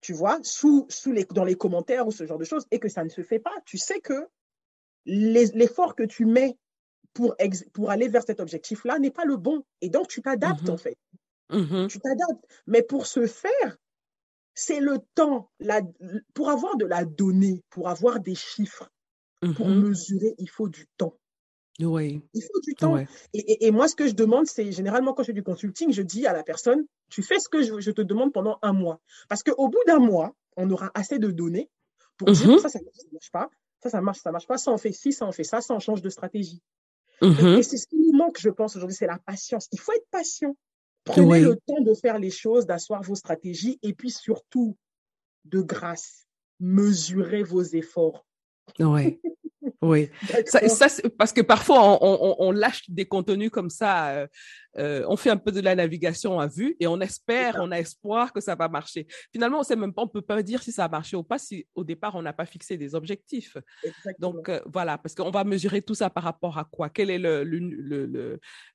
tu vois, sous, sous les, dans les commentaires ou ce genre de choses, et que ça ne se fait pas, tu sais que l'effort que tu mets pour, pour aller vers cet objectif-là n'est pas le bon. Et donc, tu t'adaptes, mm -hmm. en fait. Mm -hmm. Tu t'adaptes. Mais pour ce faire, c'est le temps. La, pour avoir de la donnée, pour avoir des chiffres, pour mesurer, il faut du temps. Oui. Il faut du temps. Ouais. Et, et, et, moi, ce que je demande, c'est généralement quand je fais du consulting, je dis à la personne, tu fais ce que je, je te demande pendant un mois. Parce qu'au bout d'un mois, on aura assez de données pour dire ça, ça ne marche pas Ça, ça marche, ça marche pas. Ça, on fait ci, ça, on fait ça, ça, on change de stratégie. Mhm. Et c'est ce qui nous manque, je pense, aujourd'hui, c'est la patience. Il faut être patient. Prenez le temps de faire les choses, d'asseoir vos stratégies et puis surtout, de grâce, mesurez vos efforts. Oui. Oui, ça, parce que parfois on, lâche des contenus comme ça, euh, euh, on fait un peu de la navigation à vue et on espère, on a espoir que ça va marcher. Finalement, on sait même pas, on peut pas dire si ça a marché ou pas si au départ on n'a pas fixé des objectifs. Donc euh, voilà, parce qu'on va mesurer tout ça par rapport à quoi? Quelle est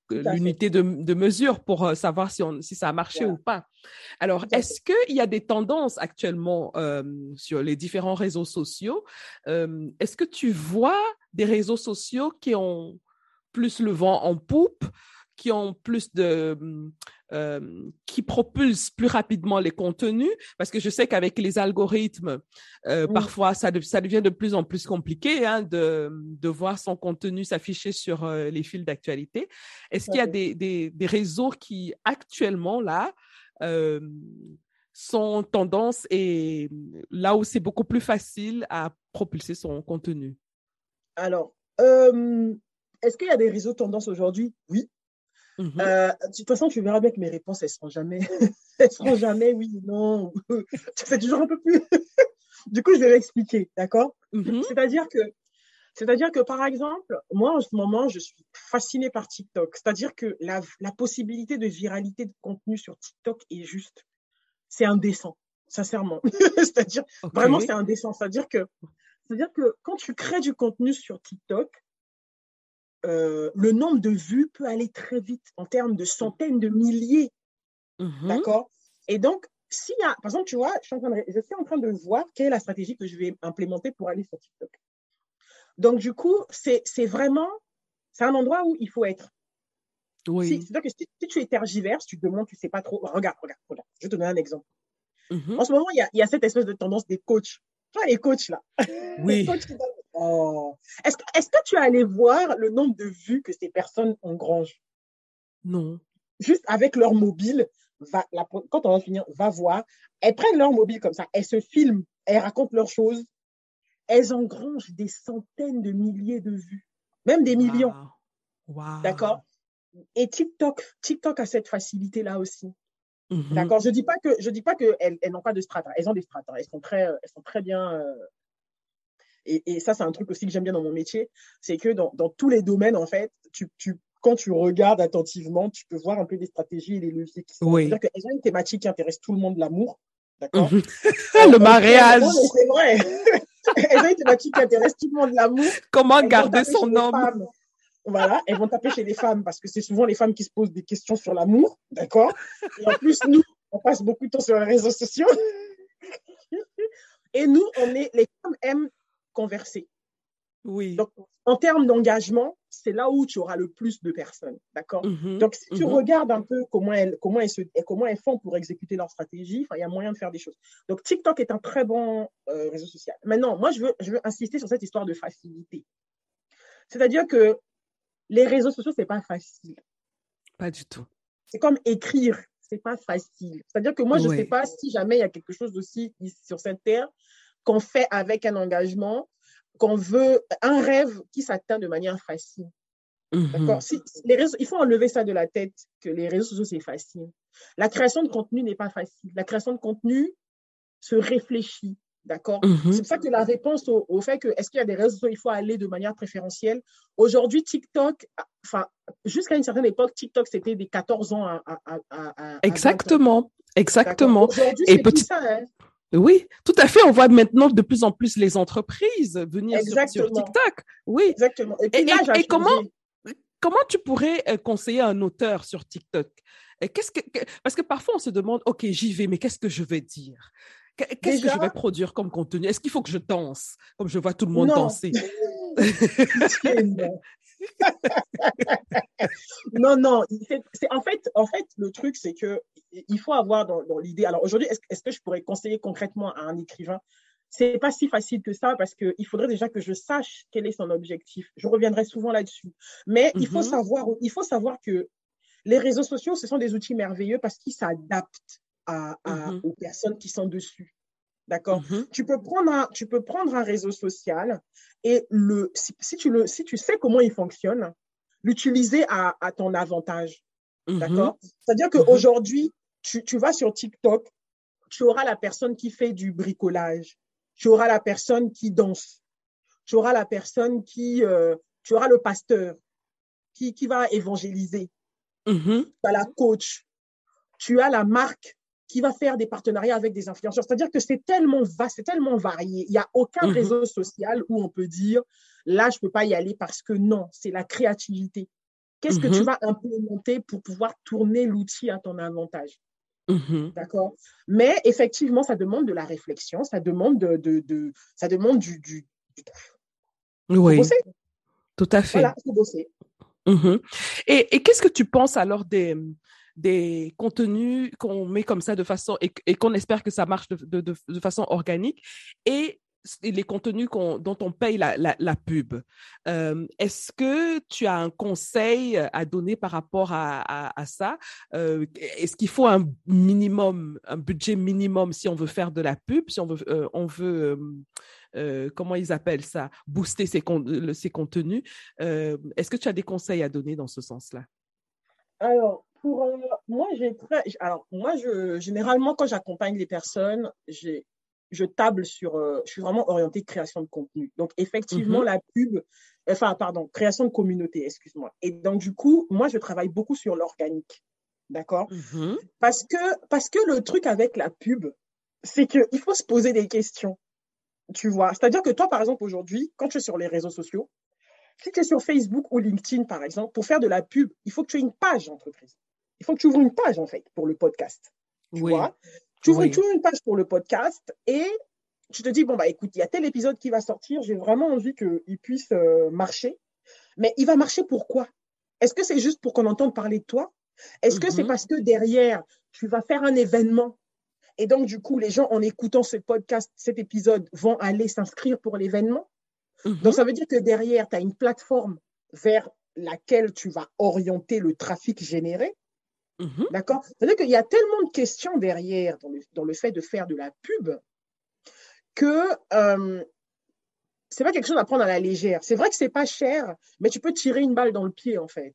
l'unité de, mesure pour savoir si, on, si ça a marché ou pas? Alors, est-ce qu'il y a des tendances actuellement sur les différents réseaux sociaux? Est-ce que tu vois des réseaux sociaux qui ont plus le vent en poupe qui ont plus de, euh, qui propulsent plus rapidement les contenus, parce que je sais qu'avec les algorithmes, euh, parfois ça, ça, devient de plus en plus compliqué hein, de, de, voir son contenu s'afficher sur euh, les fils d'actualité. Est-ce qu'il y a des, des, des, réseaux qui actuellement là sont tendance et là où c'est beaucoup plus facile à propulser son contenu? Alors, est-ce qu'il y a des réseaux tendance aujourd'hui? Oui. Mmh euh, de toute façon, tu verras bien que mes réponses, elles seront jamais, elles seront jamais oui, non. C'est toujours un peu plus. du coup, je vais l'expliquer, d'accord? Mmh C'est-à-dire que, c'est-à-dire que, par exemple, moi, en ce moment, je suis fascinée par TikTok. C'est-à-dire que la, la possibilité de viralité de contenu sur TikTok est juste, c'est indécent, sincèrement. c'est-à-dire, vraiment, c'est indécent. C'est-à-dire que, c'est-à-dire que quand tu crées du contenu sur TikTok, euh, le nombre de vues peut aller très vite en termes de centaines de milliers. Mmh D'accord? Et donc, s'il y a, par exemple, tu vois, je suis, en train de, je suis en train de voir quelle est la stratégie que je vais implémenter pour aller sur TikTok. Donc, du coup, c'est vraiment, c'est un endroit où il faut être. Oui. C'est-à-dire que si, tu es tergiverse, tu te demandes, tu ne sais pas trop. Regarde, regarde, regarde. Je vais te donner un exemple. Mmh en ce moment, il y a, y a, cette espèce de tendance des coachs. Tu vois, les coachs là. Oui. les coachs qui Oh. Est-ce est que tu es allé voir le nombre de vues que ces personnes engrangent Non. Juste avec leur mobile, va, quand on va finir, va voir. Elles prennent leur mobile comme ça, elles se filment, elles racontent leurs choses. Elles engrangent des centaines de milliers de vues, même des millions. D'accord? Et TikTok, TikTok a cette facilité-là aussi. Mm-hmm. D'accord? Je ne dis pas que je dis pas qu'elles elles, n'ont pas de strates. Elles ont des strates. Elles, sont très, elles sont très bien euh, et, ça, c'est un truc aussi que j'aime bien dans mon métier, c'est que dans, dans, tous les domaines, en fait, tu, tu, quand tu regardes attentivement, tu peux voir un peu des stratégies et des leviers qui sont. Oui. C'est-à-dire qu'elles ont une thématique qui intéresse tout le monde, l'amour. D'accord mhm. Le mariage. C'est vrai. elles ont une thématique qui intéresse tout le monde, l'amour. Comment garder son homme? voilà, elles vont taper chez les femmes parce que c'est souvent les femmes qui se posent des questions sur l'amour, d'accord Et en plus, nous, on passe beaucoup de temps sur les réseaux sociaux. Et nous, on est, les femmes aiment converser. Oui. Donc, en termes d'engagement, c'est là où tu auras le plus de personnes. D'accord? Mhm. Donc, si tu mhm. regardes un peu comment elles, comment, elles se, comment elles font pour exécuter leur stratégie, il y a moyen de faire des choses. Donc, TikTok est un très bon euh, réseau social. Maintenant, moi, je veux, je veux insister sur cette histoire de facilité. C'est-à-dire que les réseaux sociaux, c'est pas facile. Pas du tout. C'est comme écrire, c'est pas facile. C'est-à-dire que moi, je ne sais pas si jamais il y a quelque chose aussi sur cette terre qu'on fait avec un engagement, qu'on veut, un rêve qui s'atteint de manière facile. Mhm. D'accord? Les réseaux, Il faut enlever ça de la tête, que les réseaux sociaux, c'est facile. La création de contenu n'est pas facile. La création de contenu se réfléchit. D'accord? Mhm. C'est pour ça que la réponse au, fait que est-ce qu'il y a des réseaux sociaux, il faut aller de manière préférentielle? Aujourd'hui, TikTok, enfin, jusqu'à une certaine époque, TikTok, c'était des 14 ans à. Exactement. Exactement. Et petit... ça, hein. Oui, tout à fait. On voit maintenant de plus en plus les entreprises venir sur, TikTok. Oui. Exactement. Et, comment, comment tu pourrais euh, conseiller un auteur sur TikTok? Qu'est-ce que, Parce que parfois on se demande, OK, j'y vais, mais qu'est-ce que je vais dire? Qu'est-ce que je vais produire comme contenu? Est-ce qu'il faut que je danse, comme je vois tout le monde danser non, non. C'est, en, fait, en fait, le truc, c'est que il faut avoir dans, l'idée. Alors aujourd'hui, est-ce, que je pourrais conseiller concrètement à un écrivain? C'est pas si facile que ça parce qu'il faudrait déjà que je sache quel est son objectif. Je reviendrai souvent là-dessus. Mais il, faut mhm. savoir, il faut savoir que les réseaux sociaux, ce sont des outils merveilleux parce qu'ils s'adaptent à, mhm. aux personnes qui sont dessus. D'accord mm-hmm. tu, peux prendre un, tu peux prendre un réseau social et le, si, tu, le, si tu sais comment il fonctionne, l'utiliser à, à, ton avantage. Mm-hmm. D'accord C'est-à-dire qu'aujourd'hui, tu, tu vas sur TikTok, tu auras la personne qui fait du bricolage, tu auras la personne qui danse, tu auras la personne qui, euh, tu auras le pasteur qui, qui va évangéliser, tu as la coach, tu as la marque qui va faire des partenariats avec des influenceurs. C'est-à-dire que c'est tellement vaste, c'est tellement varié. Il n'y a aucun mm-hmm. réseau social où on peut dire, là, je ne peux pas y aller parce que non, c'est la créativité. Qu'est-ce que tu mm-hmm. vas implémenter pour pouvoir tourner l'outil à ton avantage? D'accord? Mais effectivement, ça demande de la réflexion, ça demande, de, de, ça demande du, du, oui. Tout à fait. Voilà, bosser. Mmh et, et qu'est-ce que tu penses alors des, des contenus qu'on met comme ça de façon et, qu'on espère que ça marche de, de, de, façon organique et les contenus dont on paye la, la, pub. Euh, Est-ce que tu as un conseil à donner par rapport à, à, ça? Euh, Est-ce qu'il faut un minimum, un budget minimum si on veut faire de la pub, si on veut, euh, on veut comment ils appellent ça, booster ces, contenus? Euh, est-ce que tu as des conseils à donner dans ce sens-là? Alors, pour euh, moi, j'ai très. Alors, moi, je, généralement, quand j'accompagne les personnes, j'ai je table sur, je suis vraiment orientée création de contenu. Donc, effectivement, mm-hmm. la pub, enfin, pardon, création de communauté, excuse-moi. Et donc, du coup, moi, je travaille beaucoup sur l'organique. D'accord? Mm-hmm. parce, que, parce que le truc avec la pub, c'est qu'il faut se poser des questions. Tu vois, c'est-à-dire que toi, par exemple, aujourd'hui, quand tu es sur les réseaux sociaux, si tu es sur Facebook ou LinkedIn, par exemple, pour faire de la pub, il faut que tu aies une page d'entreprise. Il faut que tu ouvres une page, en fait, pour le podcast. Tu vois? Tu ouvres, une page pour le podcast et tu te dis, bon, bah écoute, il y a tel épisode qui va sortir, j'ai vraiment envie qu'il puisse euh, marcher. Mais il va marcher pourquoi Est-ce que c'est juste pour qu'on entende parler de toi? Est-ce que c'est mm-hmm. parce que derrière, tu vas faire un événement? Et donc, du coup, les gens, en écoutant ce podcast, cet épisode, vont aller s'inscrire pour l'événement? Donc, mhm. ça veut dire que derrière, tu as une plateforme vers laquelle tu vas orienter le trafic généré. Mhm. D'accord? C'est-à-dire qu'il y a tellement de questions derrière dans le, fait de faire de la pub que euh, c'est pas quelque chose à prendre à la légère. C'est vrai que c'est pas cher, mais tu peux tirer une balle dans le pied, en fait.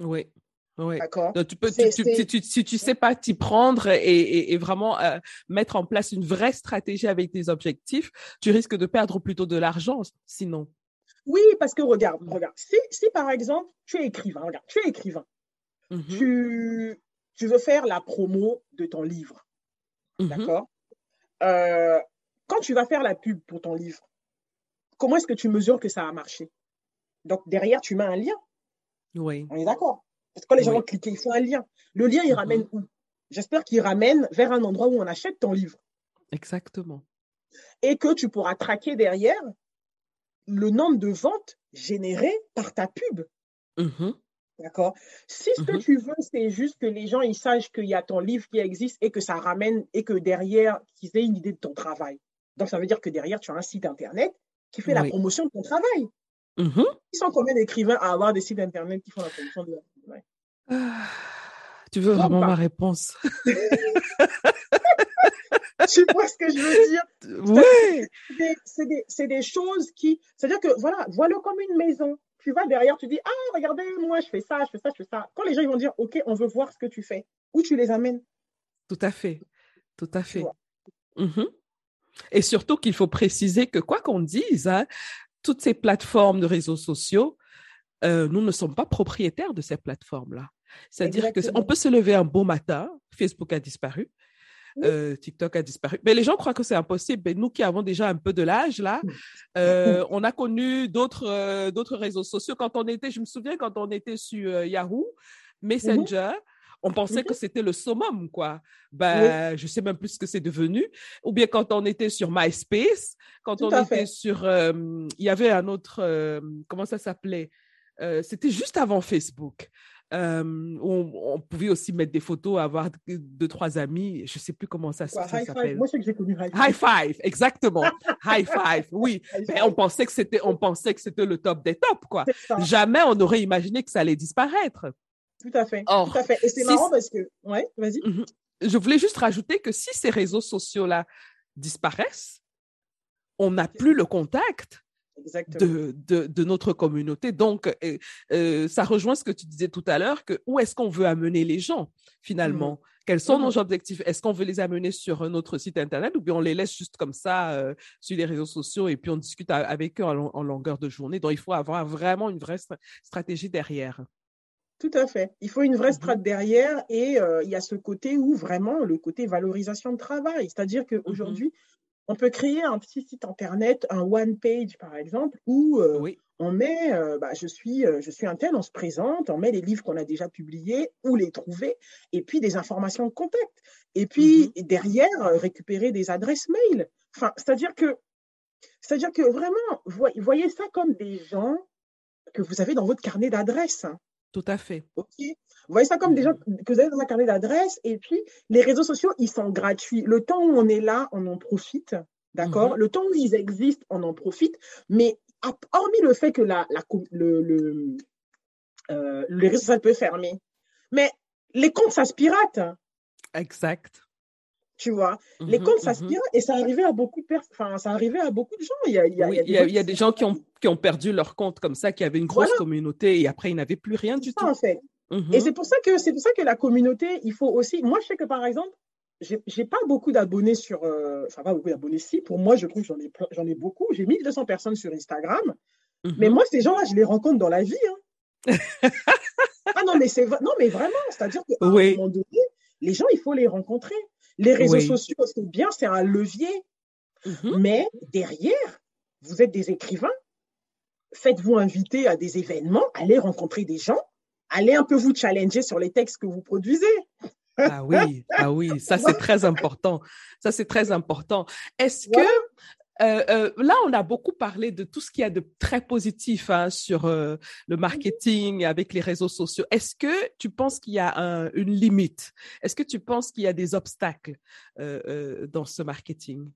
Oui. Oui. D'accord? Tu peux, tu, si, tu, si tu sais pas t'y prendre et, et, vraiment euh, mettre en place une vraie stratégie avec tes objectifs, tu risques de perdre plutôt de l'argent sinon. Oui, parce que regarde, regarde. Si, si par exemple, tu es écrivain, regarde, tu es écrivain, mm-hmm. tu, tu veux faire la promo de ton livre. Mm-hmm. D'accord? Euh, Quand tu vas faire la pub pour ton livre, comment est-ce que tu mesures que ça a marché? Donc, derrière, tu mets un lien. Oui. On est d'accord? Parce que quand les gens vont cliquer, il faut un lien. Le lien, il mhm. ramène où? J'espère qu'il ramène vers un endroit où on achète ton livre. Exactement. Et que tu pourras traquer derrière le nombre de ventes générées par ta pub. Mhm. D'accord? Si ce que mhm. tu veux, c'est juste que les gens ils sachent qu'il y a ton livre qui existe et que ça ramène et que derrière, qu'ils aient une idée de ton travail. Donc, ça veut dire que derrière, tu as un site internet qui fait la promotion de ton travail. Ils sont combien d'écrivains à avoir des sites internet qui font la promotion de leur ah, tu veux vraiment ma réponse? Tu vois ce que je veux dire? Oui. C'est des, des, choses qui. C'est-à-dire que, voilà, vois-le comme une maison. Tu vas derrière, tu dis Ah, regardez, moi, je fais ça, je fais ça, je fais ça. Quand les gens ils vont dire Ok, on veut voir ce que tu fais, où tu les amènes? Tout à fait. Tout à fait. Mhm. Et surtout qu'il faut préciser que, quoi qu'on dise, hein, toutes ces plateformes de réseaux sociaux, euh, nous ne sommes pas propriétaires de ces plateformes-là. C'est-à-dire qu'on peut se lever un beau matin, Facebook a disparu, euh, TikTok a disparu. Mais les gens croient que c'est impossible. Mais nous qui avons déjà un peu de l'âge là, euh, on a connu d'autres d'autres réseaux sociaux. Quand on était, je me souviens quand on était sur Yahoo Messenger. On pensait que c'était le summum, quoi. Ben, je sais même plus ce que c'est devenu. Ou bien quand on était sur MySpace, quand on était sur, il y avait un autre, comment ça s'appelait? Euh, c'était juste avant Facebook. Euh, on, pouvait aussi mettre des photos, avoir deux, trois amis. Je ne sais plus comment ça, s'appelle. Moi, c'est que j'ai connu High Five. High Five, exactement. high Five, oui. Mais on pensait que c'était, on pensait que c'était le top des tops, quoi. Jamais on aurait imaginé que ça allait disparaître. Tout à fait. Tout à fait. Et c'est marrant parce que, ouais, vas-y. Mhm. Je voulais juste rajouter que si ces réseaux sociaux-là disparaissent, on n'a plus le contact de, de, de, notre communauté. Donc, euh, euh, ça rejoint ce que tu disais tout à l'heure, que où est-ce qu'on veut amener les gens finalement? Mmh Quels sont nos mmh objectifs? Est-ce qu'on veut les amener sur notre site Internet ou bien on les laisse juste comme ça euh, sur les réseaux sociaux et puis on discute avec eux en, longueur de journée? Donc, il faut avoir vraiment une vraie stratégie derrière. Tout à fait. Il faut une vraie mmh stratégie derrière et il y a ce côté où vraiment le côté valorisation de travail. C'est-à-dire qu'aujourd'hui, on peut créer un petit site internet, un one page par exemple, où euh, on met, euh, bah, je suis, euh, je suis un tel, on se présente, on met les livres qu'on a déjà publiés, où les trouver, et puis des informations de contact. Et puis mm-hmm. derrière, récupérer des adresses mail. Enfin, c'est-à-dire que, c'est-à-dire que vraiment, voyez ça comme des gens que vous avez dans votre carnet d'adresses. Tout à fait. OK. Vous voyez ça comme des gens que vous avez dans un carnet d'adresse. Et puis, les réseaux sociaux, ils sont gratuits. Le temps où on est là, on en profite. D'accord mhm. Le temps où ils existent, on en profite. Mais hormis le fait que la, le, le, euh, les réseaux sociaux peuvent fermer, mais les comptes, ça se pirate. Exact. Tu vois, les mhm, comptes, ça se pirate et ça arrivait à beaucoup de enfin, ça arrivait à beaucoup de gens. Il y a, il y a, il y a, des, gens qui ont, qui ont perdu leur compte comme ça, qui avaient une grosse communauté et après, ils n'avaient plus rien du tout. En fait. Et c'est pour ça que c'est pour ça que la communauté, il faut aussi. Moi, je sais que par exemple, j'ai pas beaucoup d'abonnés sur. Euh, enfin, pas beaucoup d'abonnés. Si, pour moi, je trouve que j'en ai, j'en ai beaucoup. J'ai 1200 personnes sur Instagram. Mais moi, ces gens-là, je les rencontre dans la vie. Hein. ah non, mais c'est non, mais vraiment. C'est-à-dire qu'à un moment donné, les gens, il faut les rencontrer. Les réseaux sociaux, c'est bien, c'est un levier. Mhm. Mais derrière, vous êtes des écrivains. Faites-vous inviter à des événements, allez rencontrer des gens allez un peu vous challenger sur les textes que vous produisez. Ah oui, ah oui, ça c'est très important. Ça c'est très important. Est-ce que euh, euh, là, on a beaucoup parlé de tout ce qu'il y a de très positif hein, sur euh, le marketing avec les réseaux sociaux. Est-ce que tu penses qu'il y a une limite? Est-ce que tu penses qu'il y a des obstacles dans ce marketing?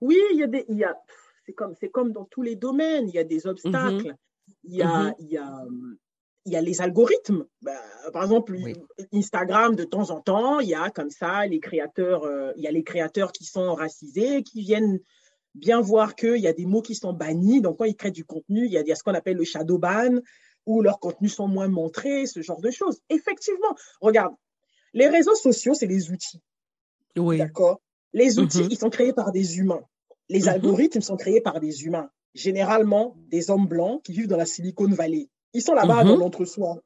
Oui, il y a des, il y a, c'est comme, c'est comme dans tous les domaines, il y a des obstacles. Mm-hmm. Il y a, mm-hmm. il y a, hum, il y a les algorithmes. Bah, par exemple, Instagram, de temps en temps, il y a comme ça les créateurs, euh, il y a les créateurs qui sont racisés, qui viennent bien voir qu'il y a des mots qui sont bannis. Donc, quand ils créent du contenu, il y a, ce qu'on appelle le shadow ban, où leurs contenus sont moins montrés, ce genre de choses. Effectivement, regarde, les réseaux sociaux, c'est des outils. Oui. D'accord? Les outils, mm-hmm. ils sont créés par des humains. Les mm-hmm. algorithmes sont créés par des humains. Généralement, des hommes blancs qui vivent dans la Silicon Valley. Ils sont là-bas dans mhm. l'entre-soi.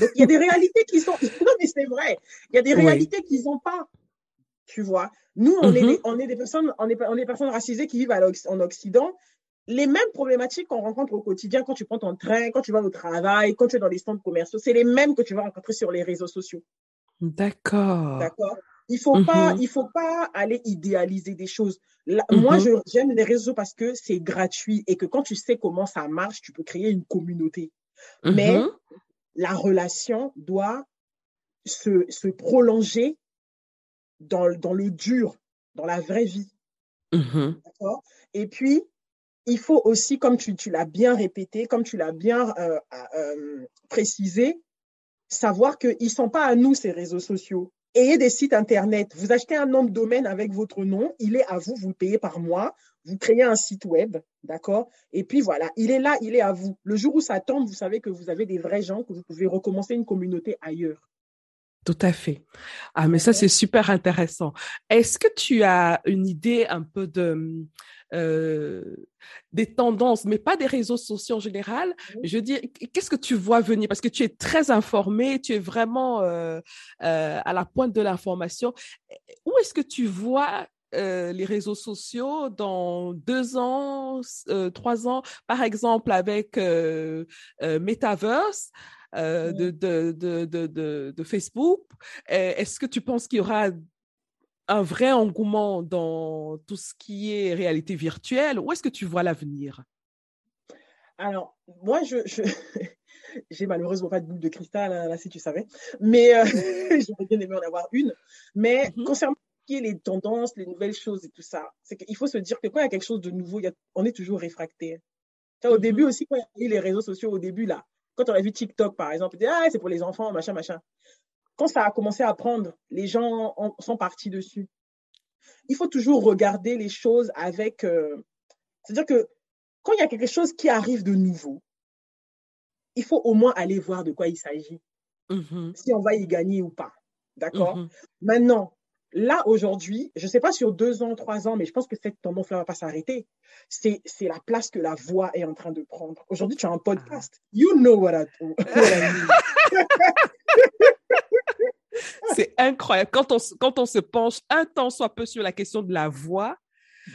Donc, il y a des réalités qui sont. Non, mais c'est vrai. Il y a des réalités qu'ils n'ont pas. Tu vois. Nous, on, est, mhm. on est des personnes, on est, on est personnes racisées qui vivent en Occident. Les mêmes problématiques qu'on rencontre au quotidien quand tu prends ton train, quand tu vas au travail, quand tu es dans les centres commerciaux, c'est les mêmes que tu vas rencontrer sur les réseaux sociaux. D'accord. D'accord. Il faut pas, mhm. il faut pas aller idéaliser des choses. Moi, j'aime les réseaux parce que c'est gratuit et que quand tu sais comment ça marche, tu peux créer une communauté. Mais mm-hmm. la relation doit se, se prolonger dans, dans, le dur, dans la vraie vie. Mm-hmm. Et puis, il faut aussi, comme tu, tu l'as bien répété, comme tu l'as bien euh, euh, précisé, savoir qu'ils ne sont pas à nous, ces réseaux sociaux. Ayez des sites Internet. Vous achetez un nom de domaine avec votre nom, il est à vous, vous le payez par mois vous créez un site web, d'accord? Et puis voilà, il est là, il est à vous. Le jour où ça tombe, vous savez que vous avez des vrais gens, que vous pouvez recommencer une communauté ailleurs. Tout à fait. Ah, mais ça, c'est super intéressant. Est-ce que tu as une idée un peu de euh, des tendances, mais pas des réseaux sociaux en général? Je veux dire, qu'est-ce que tu vois venir? Parce que tu es très informé, tu es vraiment euh, euh, à la pointe de l'information. Où est-ce que tu vois euh, les réseaux sociaux dans deux ans, euh, trois ans, par exemple avec euh, Metaverse de, de, Facebook. Est-ce que tu penses qu'il y aura un vrai engouement dans tout ce qui est réalité virtuelle Où est-ce que tu vois l'avenir? Alors, moi, je... j'ai malheureusement pas de boule de cristal, hein, là, si tu savais. Mais j'aurais bien aimé en avoir une. Mais mm-hmm. concernant les tendances, les nouvelles choses et tout ça. C'est qu'il faut se dire que quand il y a quelque chose de nouveau, on est toujours réfracté. au mhm. début aussi, quand il y a eu les réseaux sociaux, au début, là, quand on a vu TikTok, par exemple, on dit, ah, c'est pour les enfants, machin, machin. Quand ça a commencé à prendre, les gens sont partis dessus. il faut toujours regarder les choses avec. Euh, c'est-à-dire que quand il y a quelque chose qui arrive de nouveau, il faut au moins aller voir de quoi il s'agit. Mhm. Si on va y gagner ou pas. D'accord? Mhm. Maintenant, là, aujourd'hui, je ne sais pas sur deux ans, trois ans, mais je pense que cette tendance-là ne va pas s'arrêter. C'est c'est la place que la voix est en train de prendre. Aujourd'hui, tu as un podcast. You know what I, what I mean. C'est incroyable. Quand on, quand on se penche un temps soit peu sur la question de la voix,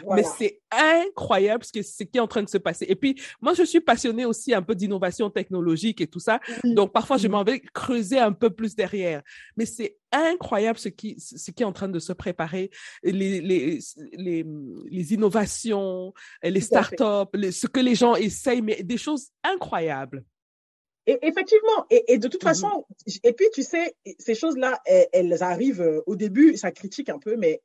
Voilà. mais c'est incroyable ce, que, ce qui est en train de se passer. Et puis, moi, je suis passionnée aussi un peu d'innovation technologique et tout ça. Oui. Donc, parfois, je Mhm. m'en vais creuser un peu plus derrière. Mais c'est incroyable ce qui, ce qui est en train de se préparer, les, les, les, les innovations, les startups, les, ce que les gens essayent, mais des choses incroyables. Et effectivement, et, et de toute Mhm. façon, et puis tu sais, ces choses-là, elles, elles arrivent euh, au début, ça critique un peu, mais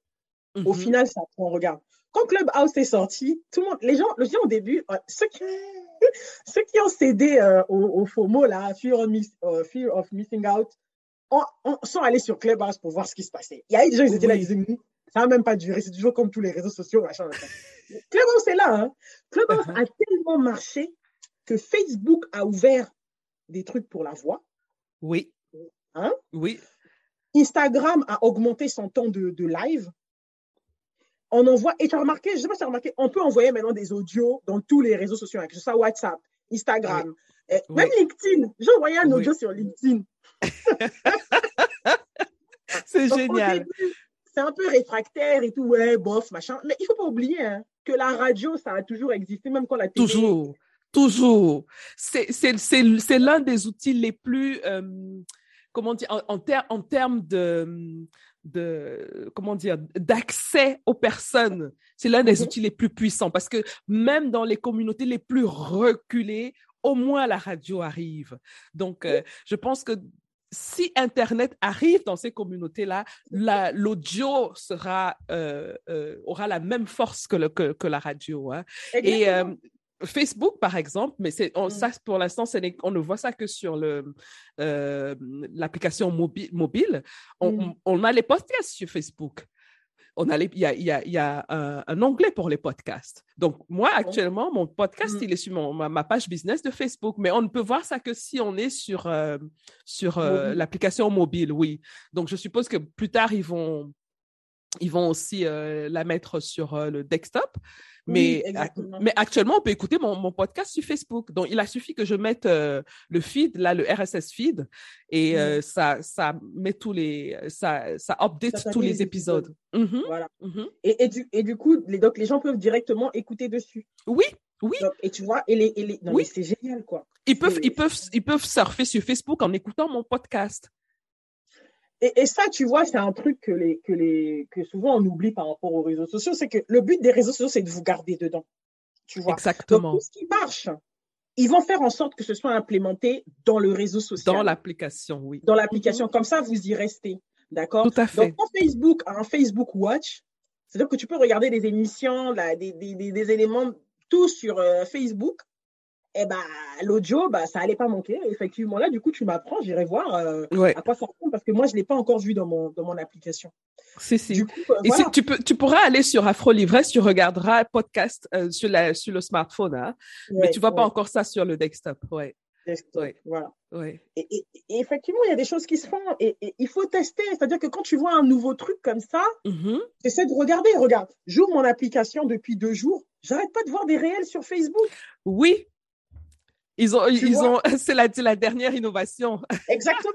au Mhm. final, ça prend. Regarde, quand Clubhouse est sorti, tout le monde, les gens, les gens au début, euh, ceux qui, ceux qui ont cédé euh, au, au FOMO, là, fear, of miss- euh, fear of missing out, ont- ont- sont allés sur Clubhouse pour voir ce qui se passait. Il y a eu des gens qui étaient là, ils disaient, Hum, ça n'a même pas duré, c'est toujours comme tous les réseaux sociaux, machin, machin. Clubhouse est là, hein. Clubhouse Mhm. a tellement marché que Facebook a ouvert des trucs pour la voix. Oui. Hein? Oui. Instagram a augmenté son temps de, de live. On envoie, et tu as remarqué, je sais pas si tu as remarqué, on peut envoyer maintenant des audios dans tous les réseaux sociaux, hein, que ce soit WhatsApp, Instagram, Oui. même LinkedIn. J'ai envoyé un Oui. audio sur LinkedIn. C'est génial. C'est un peu réfractaire et tout, ouais, bof, machin. Mais il faut pas oublier hein, que la radio, ça a toujours existé, même quand la télé. Toujours, toujours. C'est, l'un des outils les plus, euh, comment dire, en, en, ter- en termes de, de, comment dire, d'accès aux personnes. C'est l'un des Mhm. outils les plus puissants parce que même dans les communautés les plus reculées, au moins la radio arrive. Donc, euh, je pense que si Internet arrive dans ces communautés-là, la- l'audio sera, euh, euh, aura la même force que, le, que, que la radio. hein. Et euh, Facebook, par exemple, mais c'est on, Mm. ça pour l'instant, on ne voit ça que sur le euh, l'application mobile. mobile. On, Mm. a les podcasts sur Facebook. On a les- il y a, y a, il y a un, un onglet pour les podcasts. Donc moi actuellement, mon podcast, Mm. il est sur mon- ma, ma page business de Facebook, mais on ne peut voir ça que si on est sur euh, sur euh, l'application mobile, oui. Donc je suppose que plus tard ils vont ils vont aussi euh, la mettre sur euh, le desktop. Mais, mais actuellement, on peut écouter mon, mon podcast sur Facebook. Donc, il a suffi que je mette euh, le feed, là, le RSS feed, et ça, ça met tous les, ça, ça update Ça tous les les épisodes. Mhm, Voilà. mhm. Et, et, du, et du coup, les, donc, les gens peuvent directement écouter dessus. Oui, oui. Donc, et tu vois, et les, et les... Non, Oui. mais c'est génial, quoi. Ils peuvent, ils peuvent, ils peuvent surfer sur Facebook en écoutant mon podcast. Et, et ça, tu vois, c'est un truc que, les, que, les, que souvent on oublie par rapport aux réseaux sociaux, c'est que le but des réseaux sociaux, c'est de vous garder dedans. Tu vois. Donc, Exactement. tout ce qui marche, ils vont faire en sorte que ce soit implémenté dans le réseau social, Dans l'application, oui. dans l'application. Comme ça, vous y restez. D'accord? Tout à fait. Donc, quand Facebook a un Facebook Watch, c'est-à-dire que tu peux regarder des émissions, là, des, des, des éléments, tout sur euh, Facebook. Et ben, l'audio, bah, ça allait pas manquer. Effectivement, là, du coup, tu m'apprends, j'irai voir euh, Ouais, à quoi ça ressemble parce que moi, je l'ai pas encore vu dans mon, dans mon application. si, si. Du coup, euh, Et voilà. tu, peux, tu pourras aller sur Afro Livresse, tu regarderas podcast euh, sur, la, sur le smartphone, hein, mais tu vois pas encore ça sur le desktop. Ouais, desktop. Voilà. ouais. Et, et- et effectivement, il y a des choses qui se font et, et il faut tester. C'est-à-dire que quand tu vois un nouveau truc comme ça, Mhm. tu essaies de regarder. Regarde, j'ouvre mon application depuis deux jours. J'arrête pas de voir des réels sur Facebook. Oui. Ils ont, Tu ils vois? ont, c'est la, dernière innovation. Exactement.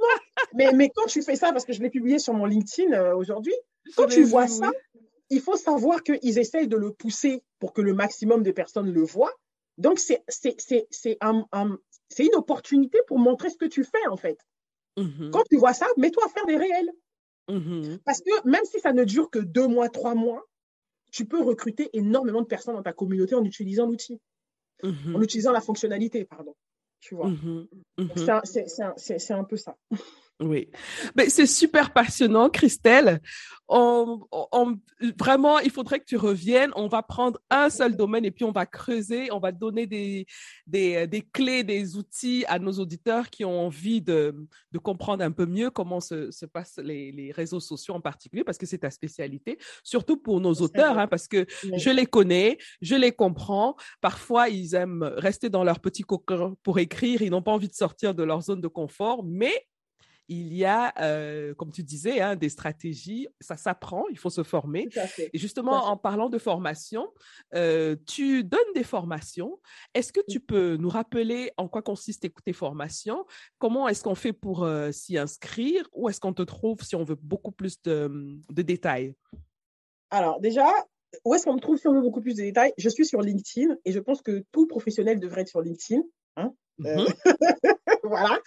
mais, mais quand tu fais ça, parce que je l'ai publié sur mon LinkedIn euh, aujourd'hui, quand tu vois vu, ça, oui. il faut savoir qu'ils essayent de le pousser pour que le maximum de personnes le voient. Donc, c'est c'est- c'est- c'est un- un- c'est une opportunité pour montrer ce que tu fais, en fait. Mhm. Quand tu vois ça, mets-toi à faire des réels. Mhm. Parce que même si ça ne dure que deux mois, trois mois, tu peux recruter énormément de personnes dans ta communauté en utilisant l'outil, en Mhm. utilisant la fonctionnalité, pardon. Tu vois. Mhm. Mhm. c'est un- un- c'est- c'est un peu ça. Oui, mais c'est super passionnant, Christelle. On, vraiment, il faudrait que tu reviennes. On va prendre un seul domaine et puis on va creuser. On va donner des, des, des clés, des outils à nos auditeurs qui ont envie de, de comprendre un peu mieux comment se, se passent les, les, réseaux sociaux en particulier, parce que c'est ta spécialité, surtout pour nos auteurs, hein, parce que je les connais, je les comprends. Parfois, ils aiment rester dans leur petit cocon pour écrire. Ils n'ont pas envie de sortir de leur zone de confort, mais il y a, euh, comme tu disais, hein, des stratégies, ça s'apprend, il faut se former. Et justement, en parlant de formation, euh, tu donnes des formations. Est-ce que tu peux nous rappeler en quoi consistent tes formations? Comment est-ce qu'on fait pour euh, s'y inscrire? Où est-ce qu'on te trouve si on veut beaucoup plus de, de détails? Alors déjà, où est-ce qu'on me trouve si on veut beaucoup plus de détails? Je suis sur LinkedIn et je pense que tout professionnel devrait être sur LinkedIn. Hein euh, mhm. voilà.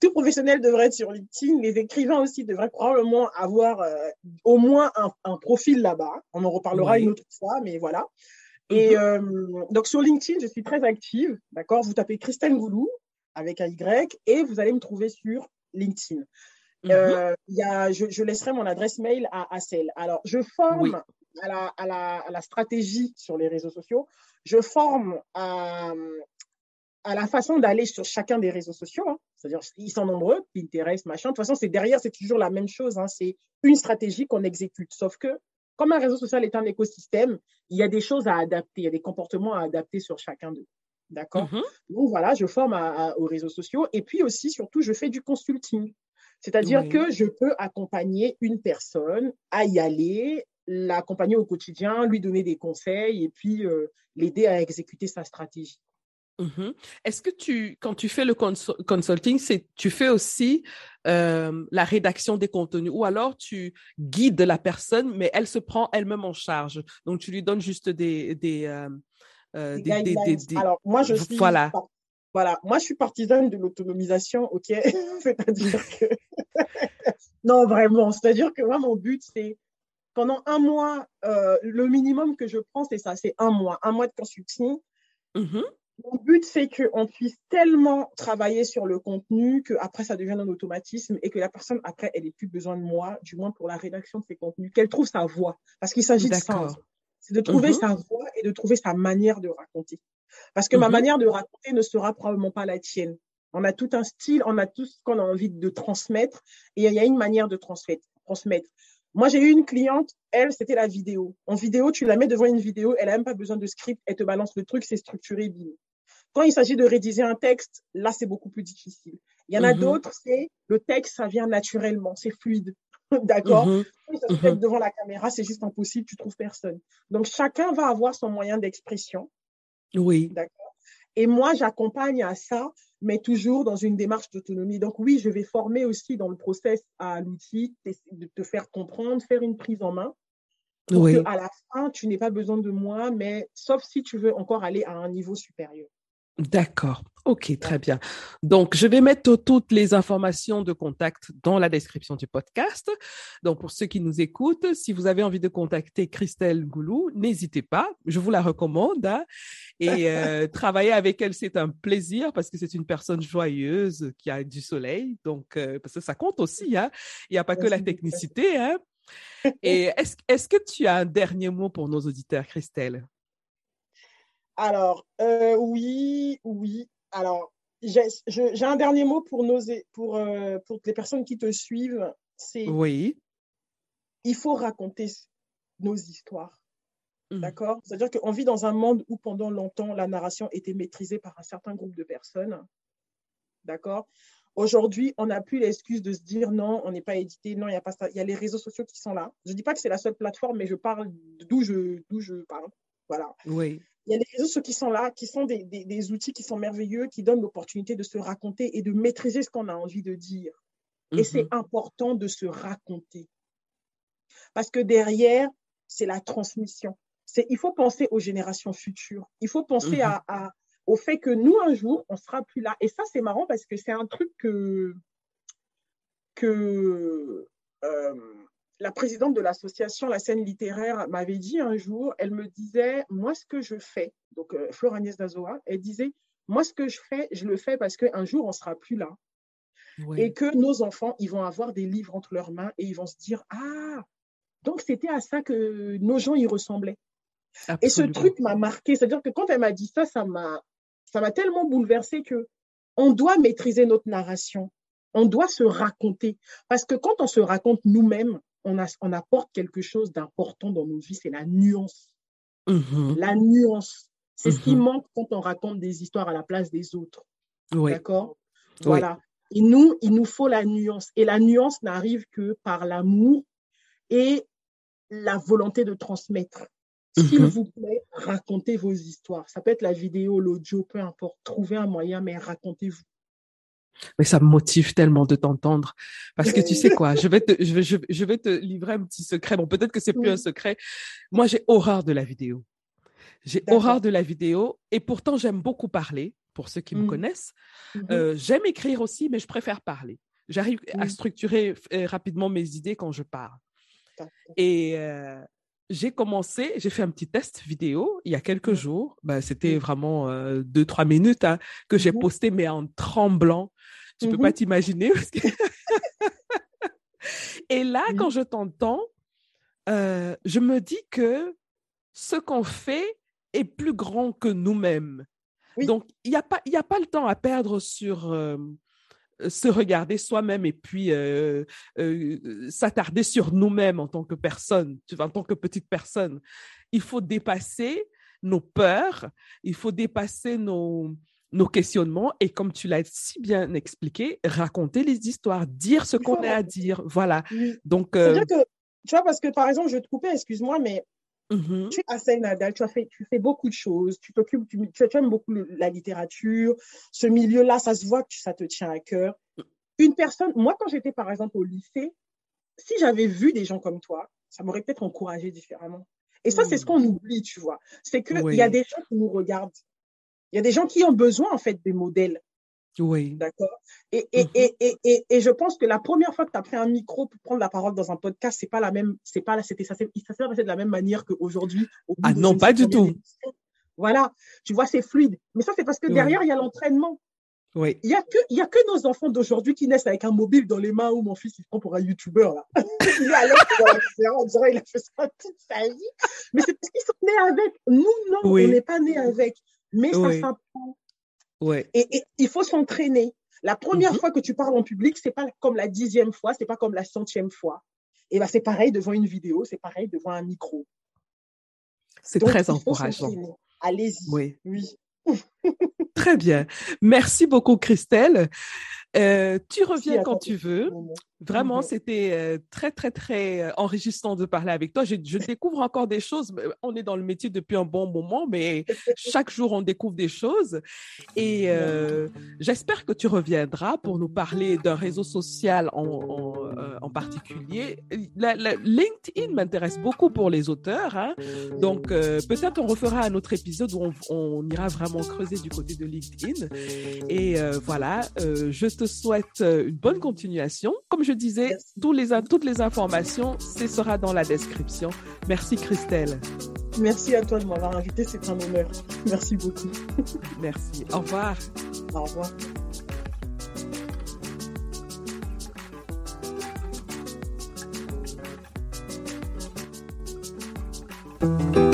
Tout professionnel devrait être sur LinkedIn. Les écrivains aussi devraient probablement avoir euh, au moins un, profil là-bas. On en reparlera une autre fois, mais voilà. Et mhm. euh, donc sur LinkedIn, je suis très active. D'accord? Vous tapez Christelle Goulou avec un Y et vous allez me trouver sur LinkedIn. Mhm. y a, je, laisserai mon adresse mail à, à celle. Alors, je forme à, la, à, la, à, la, stratégie sur les réseaux sociaux. Je forme à, à la façon d'aller sur chacun des réseaux sociaux. Hein. C'est-à-dire, ils sont nombreux, Pinterest, machin. De toute façon, c'est derrière, c'est toujours la même chose. Hein. C'est une stratégie qu'on exécute. Sauf que, comme un réseau social est un écosystème, il y a des choses à adapter, il y a des comportements à adapter sur chacun d'eux. D'accord? Mm-hmm. Donc voilà, je forme aux réseaux sociaux. Et puis aussi, surtout, je fais du consulting. C'est-à-dire que je peux accompagner une personne à y aller, l'accompagner au quotidien, lui donner des conseils et puis euh, l'aider à exécuter sa stratégie. Mmh Est-ce que tu, quand tu fais le consulting, c'est, tu fais aussi euh, la rédaction des contenus ou alors tu guides la personne, mais elle se prend elle-même en charge? Donc tu lui donnes juste des, des, euh, euh des, des, des Alors moi je suis voilà. Voilà, moi je suis partisane de l'autonomisation, ok? c'est-à-dire que non vraiment, c'est-à-dire que moi mon but c'est pendant un mois, le minimum que je prends c'est ça, c'est un mois, un mois de consulting. Mmh mon but, c'est qu'on puisse tellement travailler sur le contenu qu'après, ça devient un automatisme et que la personne, après, elle n'ait plus besoin de moi, du moins pour la rédaction de ses contenus, qu'elle trouve sa voix. Parce qu'il s'agit de ça. C'est de trouver mhm. sa voix et de trouver sa manière de raconter. Parce que ma mhm. manière de raconter ne sera probablement pas la tienne. On a tout un style, on a tout ce qu'on a envie de transmettre et il y a une manière de transmettre. transmettre. Moi, j'ai eu une cliente, elle, c'était la vidéo. En vidéo, tu la mets devant une vidéo, elle n'a même pas besoin de script, elle te balance le truc, c'est structuré, bim. Quand il s'agit de rédiger un texte, là, c'est beaucoup plus difficile. Il y en a mhm. d'autres, c'est le texte, ça vient naturellement, c'est fluide. D'accord mmh. Quand devant la caméra, c'est juste impossible, tu trouves personne. Donc, chacun va avoir son moyen d'expression. Oui. D'accord Et moi, j'accompagne à ça, mais toujours dans une démarche d'autonomie. Donc, oui, je vais former aussi dans le process à l'outil, de te faire comprendre, faire une prise en main. Pour oui. à la fin, tu n'aies pas besoin de moi, mais sauf si tu veux encore aller à un niveau supérieur. D'accord. OK, très bien. Donc, je vais mettre toutes les informations de contact dans la description du podcast. Donc, pour ceux qui nous écoutent, si vous avez envie de contacter Christelle Goulou, n'hésitez pas. Je vous la recommande. Hein. Et euh, travailler avec elle, c'est un plaisir parce que c'est une personne joyeuse qui a du soleil. Donc, euh, parce que ça compte aussi. Hein. Il n'y a pas que la technicité. Hein. Et est-ce est que tu as un dernier mot pour nos auditeurs, Christelle? Alors, euh, oui, oui. Alors, j'ai un dernier mot pour, nos, pour, euh, pour les personnes qui te suivent. C'est. Oui. Il faut raconter nos histoires. Mmh. D'accord? C'est-à-dire qu'on vit dans un monde où pendant longtemps, la narration était maîtrisée par un certain groupe de personnes. D'accord? Aujourd'hui, on n'a plus l'excuse de se dire non, on n'est pas édité, non, il n'y a pas ça. Il y a les réseaux sociaux qui sont là. Je ne dis pas que c'est la seule plateforme, mais je parle d'où je, je parle. Voilà. Oui il y a les réseaux qui sont là, qui sont des, des, outils qui sont merveilleux, qui donnent l'opportunité de se raconter et de maîtriser ce qu'on a envie de dire. Et c'est mhm. important de se raconter. Parce que derrière, c'est la transmission. C'est, il faut penser aux générations futures. Il faut penser mhm. à, au fait que nous, un jour, on sera plus là. Et ça, c'est marrant parce que c'est un truc que, que euh, la présidente de l'association La scène littéraire m'avait dit un jour, elle me disait, moi ce que je fais, donc euh, Agnès Dazoa, elle disait, moi ce que je fais, je le fais parce qu'un jour on sera plus là. Et que nos enfants, ils vont avoir des livres entre leurs mains et ils vont se dire, ah, donc c'était à ça que nos gens y ressemblaient. Et ce truc m'a marqué. C'est-à-dire que quand elle m'a dit ça, ça m'a, ça m'a tellement bouleversé que on doit maîtriser notre narration. On doit se raconter. Parce que quand on se raconte nous-mêmes, on, on apporte quelque chose d'important dans nos vies, c'est la nuance. Mm-hmm. La nuance. C'est ce qui mm-hmm. manque quand on raconte des histoires à la place des autres. D'accord? Voilà. Et nous, il nous faut la nuance. Et la nuance n'arrive que par l'amour et la volonté de transmettre. S'il mhm. vous plaît, racontez vos histoires. Ça peut être la vidéo, l'audio, peu importe. Trouvez un moyen, mais racontez-vous. Mais ça me motive tellement de t'entendre. Parce que tu sais quoi, je vais te, je vais, je, vais te livrer un petit secret. Bon, peut-être que c'est plus un secret. Moi, j'ai horreur de la vidéo. J'ai horreur de la vidéo et pourtant j'aime beaucoup parler, pour ceux qui me mmh. connaissent. Mmh euh, j'aime écrire aussi, mais je préfère parler. J'arrive à mmh. structurer euh, rapidement mes idées quand je parle. Et euh, j'ai commencé, j'ai fait un petit test vidéo il y a quelques jours. Ben, C'était vraiment euh, deux, trois minutes hein, que j'ai posté, mais en tremblant. Tu ne peux pas t'imaginer. Et là, quand je t'entends, euh, je me dis que ce qu'on fait est plus grand que nous-mêmes. Donc, il n'y a, pas, a pas le temps à perdre sur se regarder soi-même et puis euh, euh, s'attarder sur nous-mêmes en tant que personne, en tant que petite personne. Il faut dépasser nos peurs, il faut dépasser nos, nos questionnements et comme tu l'as si bien expliqué, raconter les histoires, dire ce qu'on a à dire. Voilà. Donc, euh... que, tu vois, parce que par exemple, je vais te couper, excuse-moi, mais Mmh tu es assez Nadal, tu as fait, tu fais beaucoup de choses, tu t'occupes, tu, tu, aimes beaucoup la littérature, ce milieu-là, ça se voit que ça te tient à cœur. Une personne, moi, quand j'étais par exemple au lycée, si j'avais vu des gens comme toi, ça m'aurait peut-être encouragé différemment. Et ça, c'est ce mmh. qu'on oublie, tu vois. C'est qu'il il y a des gens qui nous regardent. Il y a des gens qui ont besoin, en fait, des modèles. Oui. D'accord? Et, et, mmh et, et, et, je pense que la première fois que tu as pris un micro pour prendre la parole dans un podcast, c'est pas la même, c'est pas là, c'était ça, s'est passé de la même manière qu'aujourd'hui. Ah non, pas du tout. Voilà. Tu vois, c'est fluide. Mais ça, c'est parce que derrière, il y a l'entraînement. Oui. Il y a que, il y a que nos enfants d'aujourd'hui qui naissent avec un mobile dans les mains où mon fils, il prend pour un YouTuber, là. il est à on dirait, il a fait ça toute sa vie. Mais c'est parce qu'ils sont nés avec. Nous, non, on n'est pas nés avec. Mais ça s'apprend et, il faut s'entraîner. La première mhm. fois que tu parles en public, c'est pas comme la dixième fois, c'est pas comme la centième fois. Et ben c'est pareil devant une vidéo, c'est pareil devant un micro. C'est très encourageant. Allez-y. Oui. oui. très bien. Merci beaucoup, Christelle. Euh, tu reviens quand tu veux. Vraiment, c'était euh, très, très, très euh, enrichissant de parler avec toi. Je, découvre encore des choses. On est dans le métier depuis un bon moment, mais chaque jour, on découvre des choses. Et j'espère que tu reviendras pour nous parler d'un réseau social en, en, particulier. La, LinkedIn m'intéresse beaucoup pour les auteurs. Hein. Donc, peut-être on refera un autre épisode où on, on, ira vraiment creuser du côté de LinkedIn. Et voilà, je te souhaite une bonne continuation. Comme je disais, tous les, toutes les informations, ce sera dans la description. Merci Christelle. Merci à toi de m'avoir invité, c'est un honneur. Merci beaucoup. Merci. Au revoir. Au revoir. thank